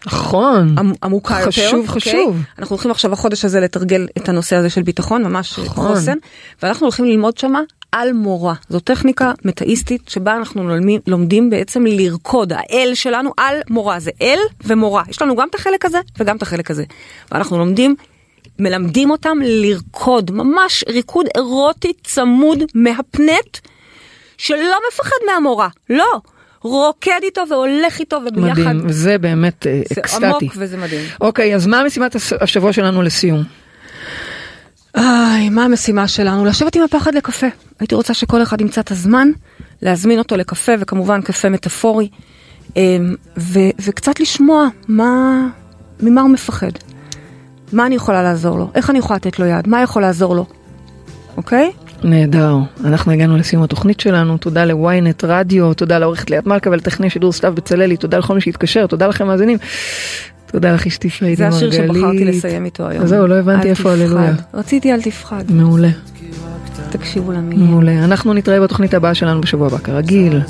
Speaker 2: נכון.
Speaker 3: עמ- עמוקה יותר.
Speaker 2: חשוב,
Speaker 3: אוקיי?
Speaker 2: חשוב.
Speaker 3: אנחנו הולכים עכשיו החודש הזה לתרגל את הנושא הזה של ביטחון, ממש
Speaker 2: נכון.
Speaker 3: חוסן, ואנחנו הולכים ללמוד שמה על מורה. זו טכניקה מטאיסטית שבה אנחנו לומדים, לומדים בעצם לרקוד, האל שלנו על מורה, זה אל ומורה. יש לנו גם את החלק הזה וגם את החלק הזה. ואנחנו לומדים, מלמדים אותם לרקוד, ממש ריקוד אירוטי צמוד מהפנט, שלא מפחד מהמורה, לא. רוקד איתו והולך איתו וביחד.
Speaker 2: מדהים, וזה באמת אה,
Speaker 3: זה
Speaker 2: אקסטטי.
Speaker 3: עמוק וזה מדהים.
Speaker 2: אוקיי, אז מה משימת השבוע שלנו לסיום?
Speaker 3: איי, מה המשימה שלנו? לשבת עם הפחד לקפה. הייתי רוצה שכל אחד ימצא את הזמן להזמין אותו לקפה, וכמובן קפה מטאפורי, אמ, ו- וקצת לשמוע מה, ממה הוא מפחד. מה אני יכולה לעזור לו? איך אני יכולה לתת לו יד? מה יכול לעזור לו? אוקיי?
Speaker 2: נהדר, אנחנו הגענו לסיום התוכנית שלנו, תודה ל-ynet רדיו, תודה לעורכת ליאת מלכה ולטכנאי שידור סתיו בצללי, תודה לכל מי שהתקשר, תודה לכם מאזינים, תודה לך אשתי פיידי
Speaker 3: זה השיר
Speaker 2: מרגלית.
Speaker 3: שבחרתי לסיים איתו היום.
Speaker 2: זהו, לא הבנתי איפה. הללויה.
Speaker 3: רציתי אל תפחד.
Speaker 2: מעולה,
Speaker 3: תקשיבו למילים.
Speaker 2: מעולה. אנחנו נתראה בתוכנית הבאה שלנו בשבוע הבא כרגיל.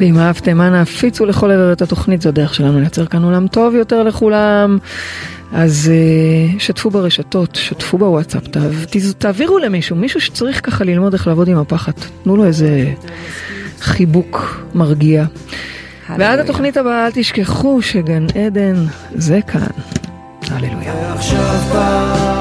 Speaker 2: ואם אהבתם, אנא הפיצו לכל עבר את התוכנית, זו הדרך שלנו לייצר כאן עולם טוב יותר לכולם. אז uh, שתפו ברשתות, שתפו בוואטסאפ, תעבירו למישהו, מישהו שצריך ככה ללמוד איך לעבוד עם הפחד. תנו לו איזה חיבוק מרגיע. ועד. התוכנית הבאה אל תשכחו שגן עדן זה כאן. הללויה.
Speaker 4: עכשיו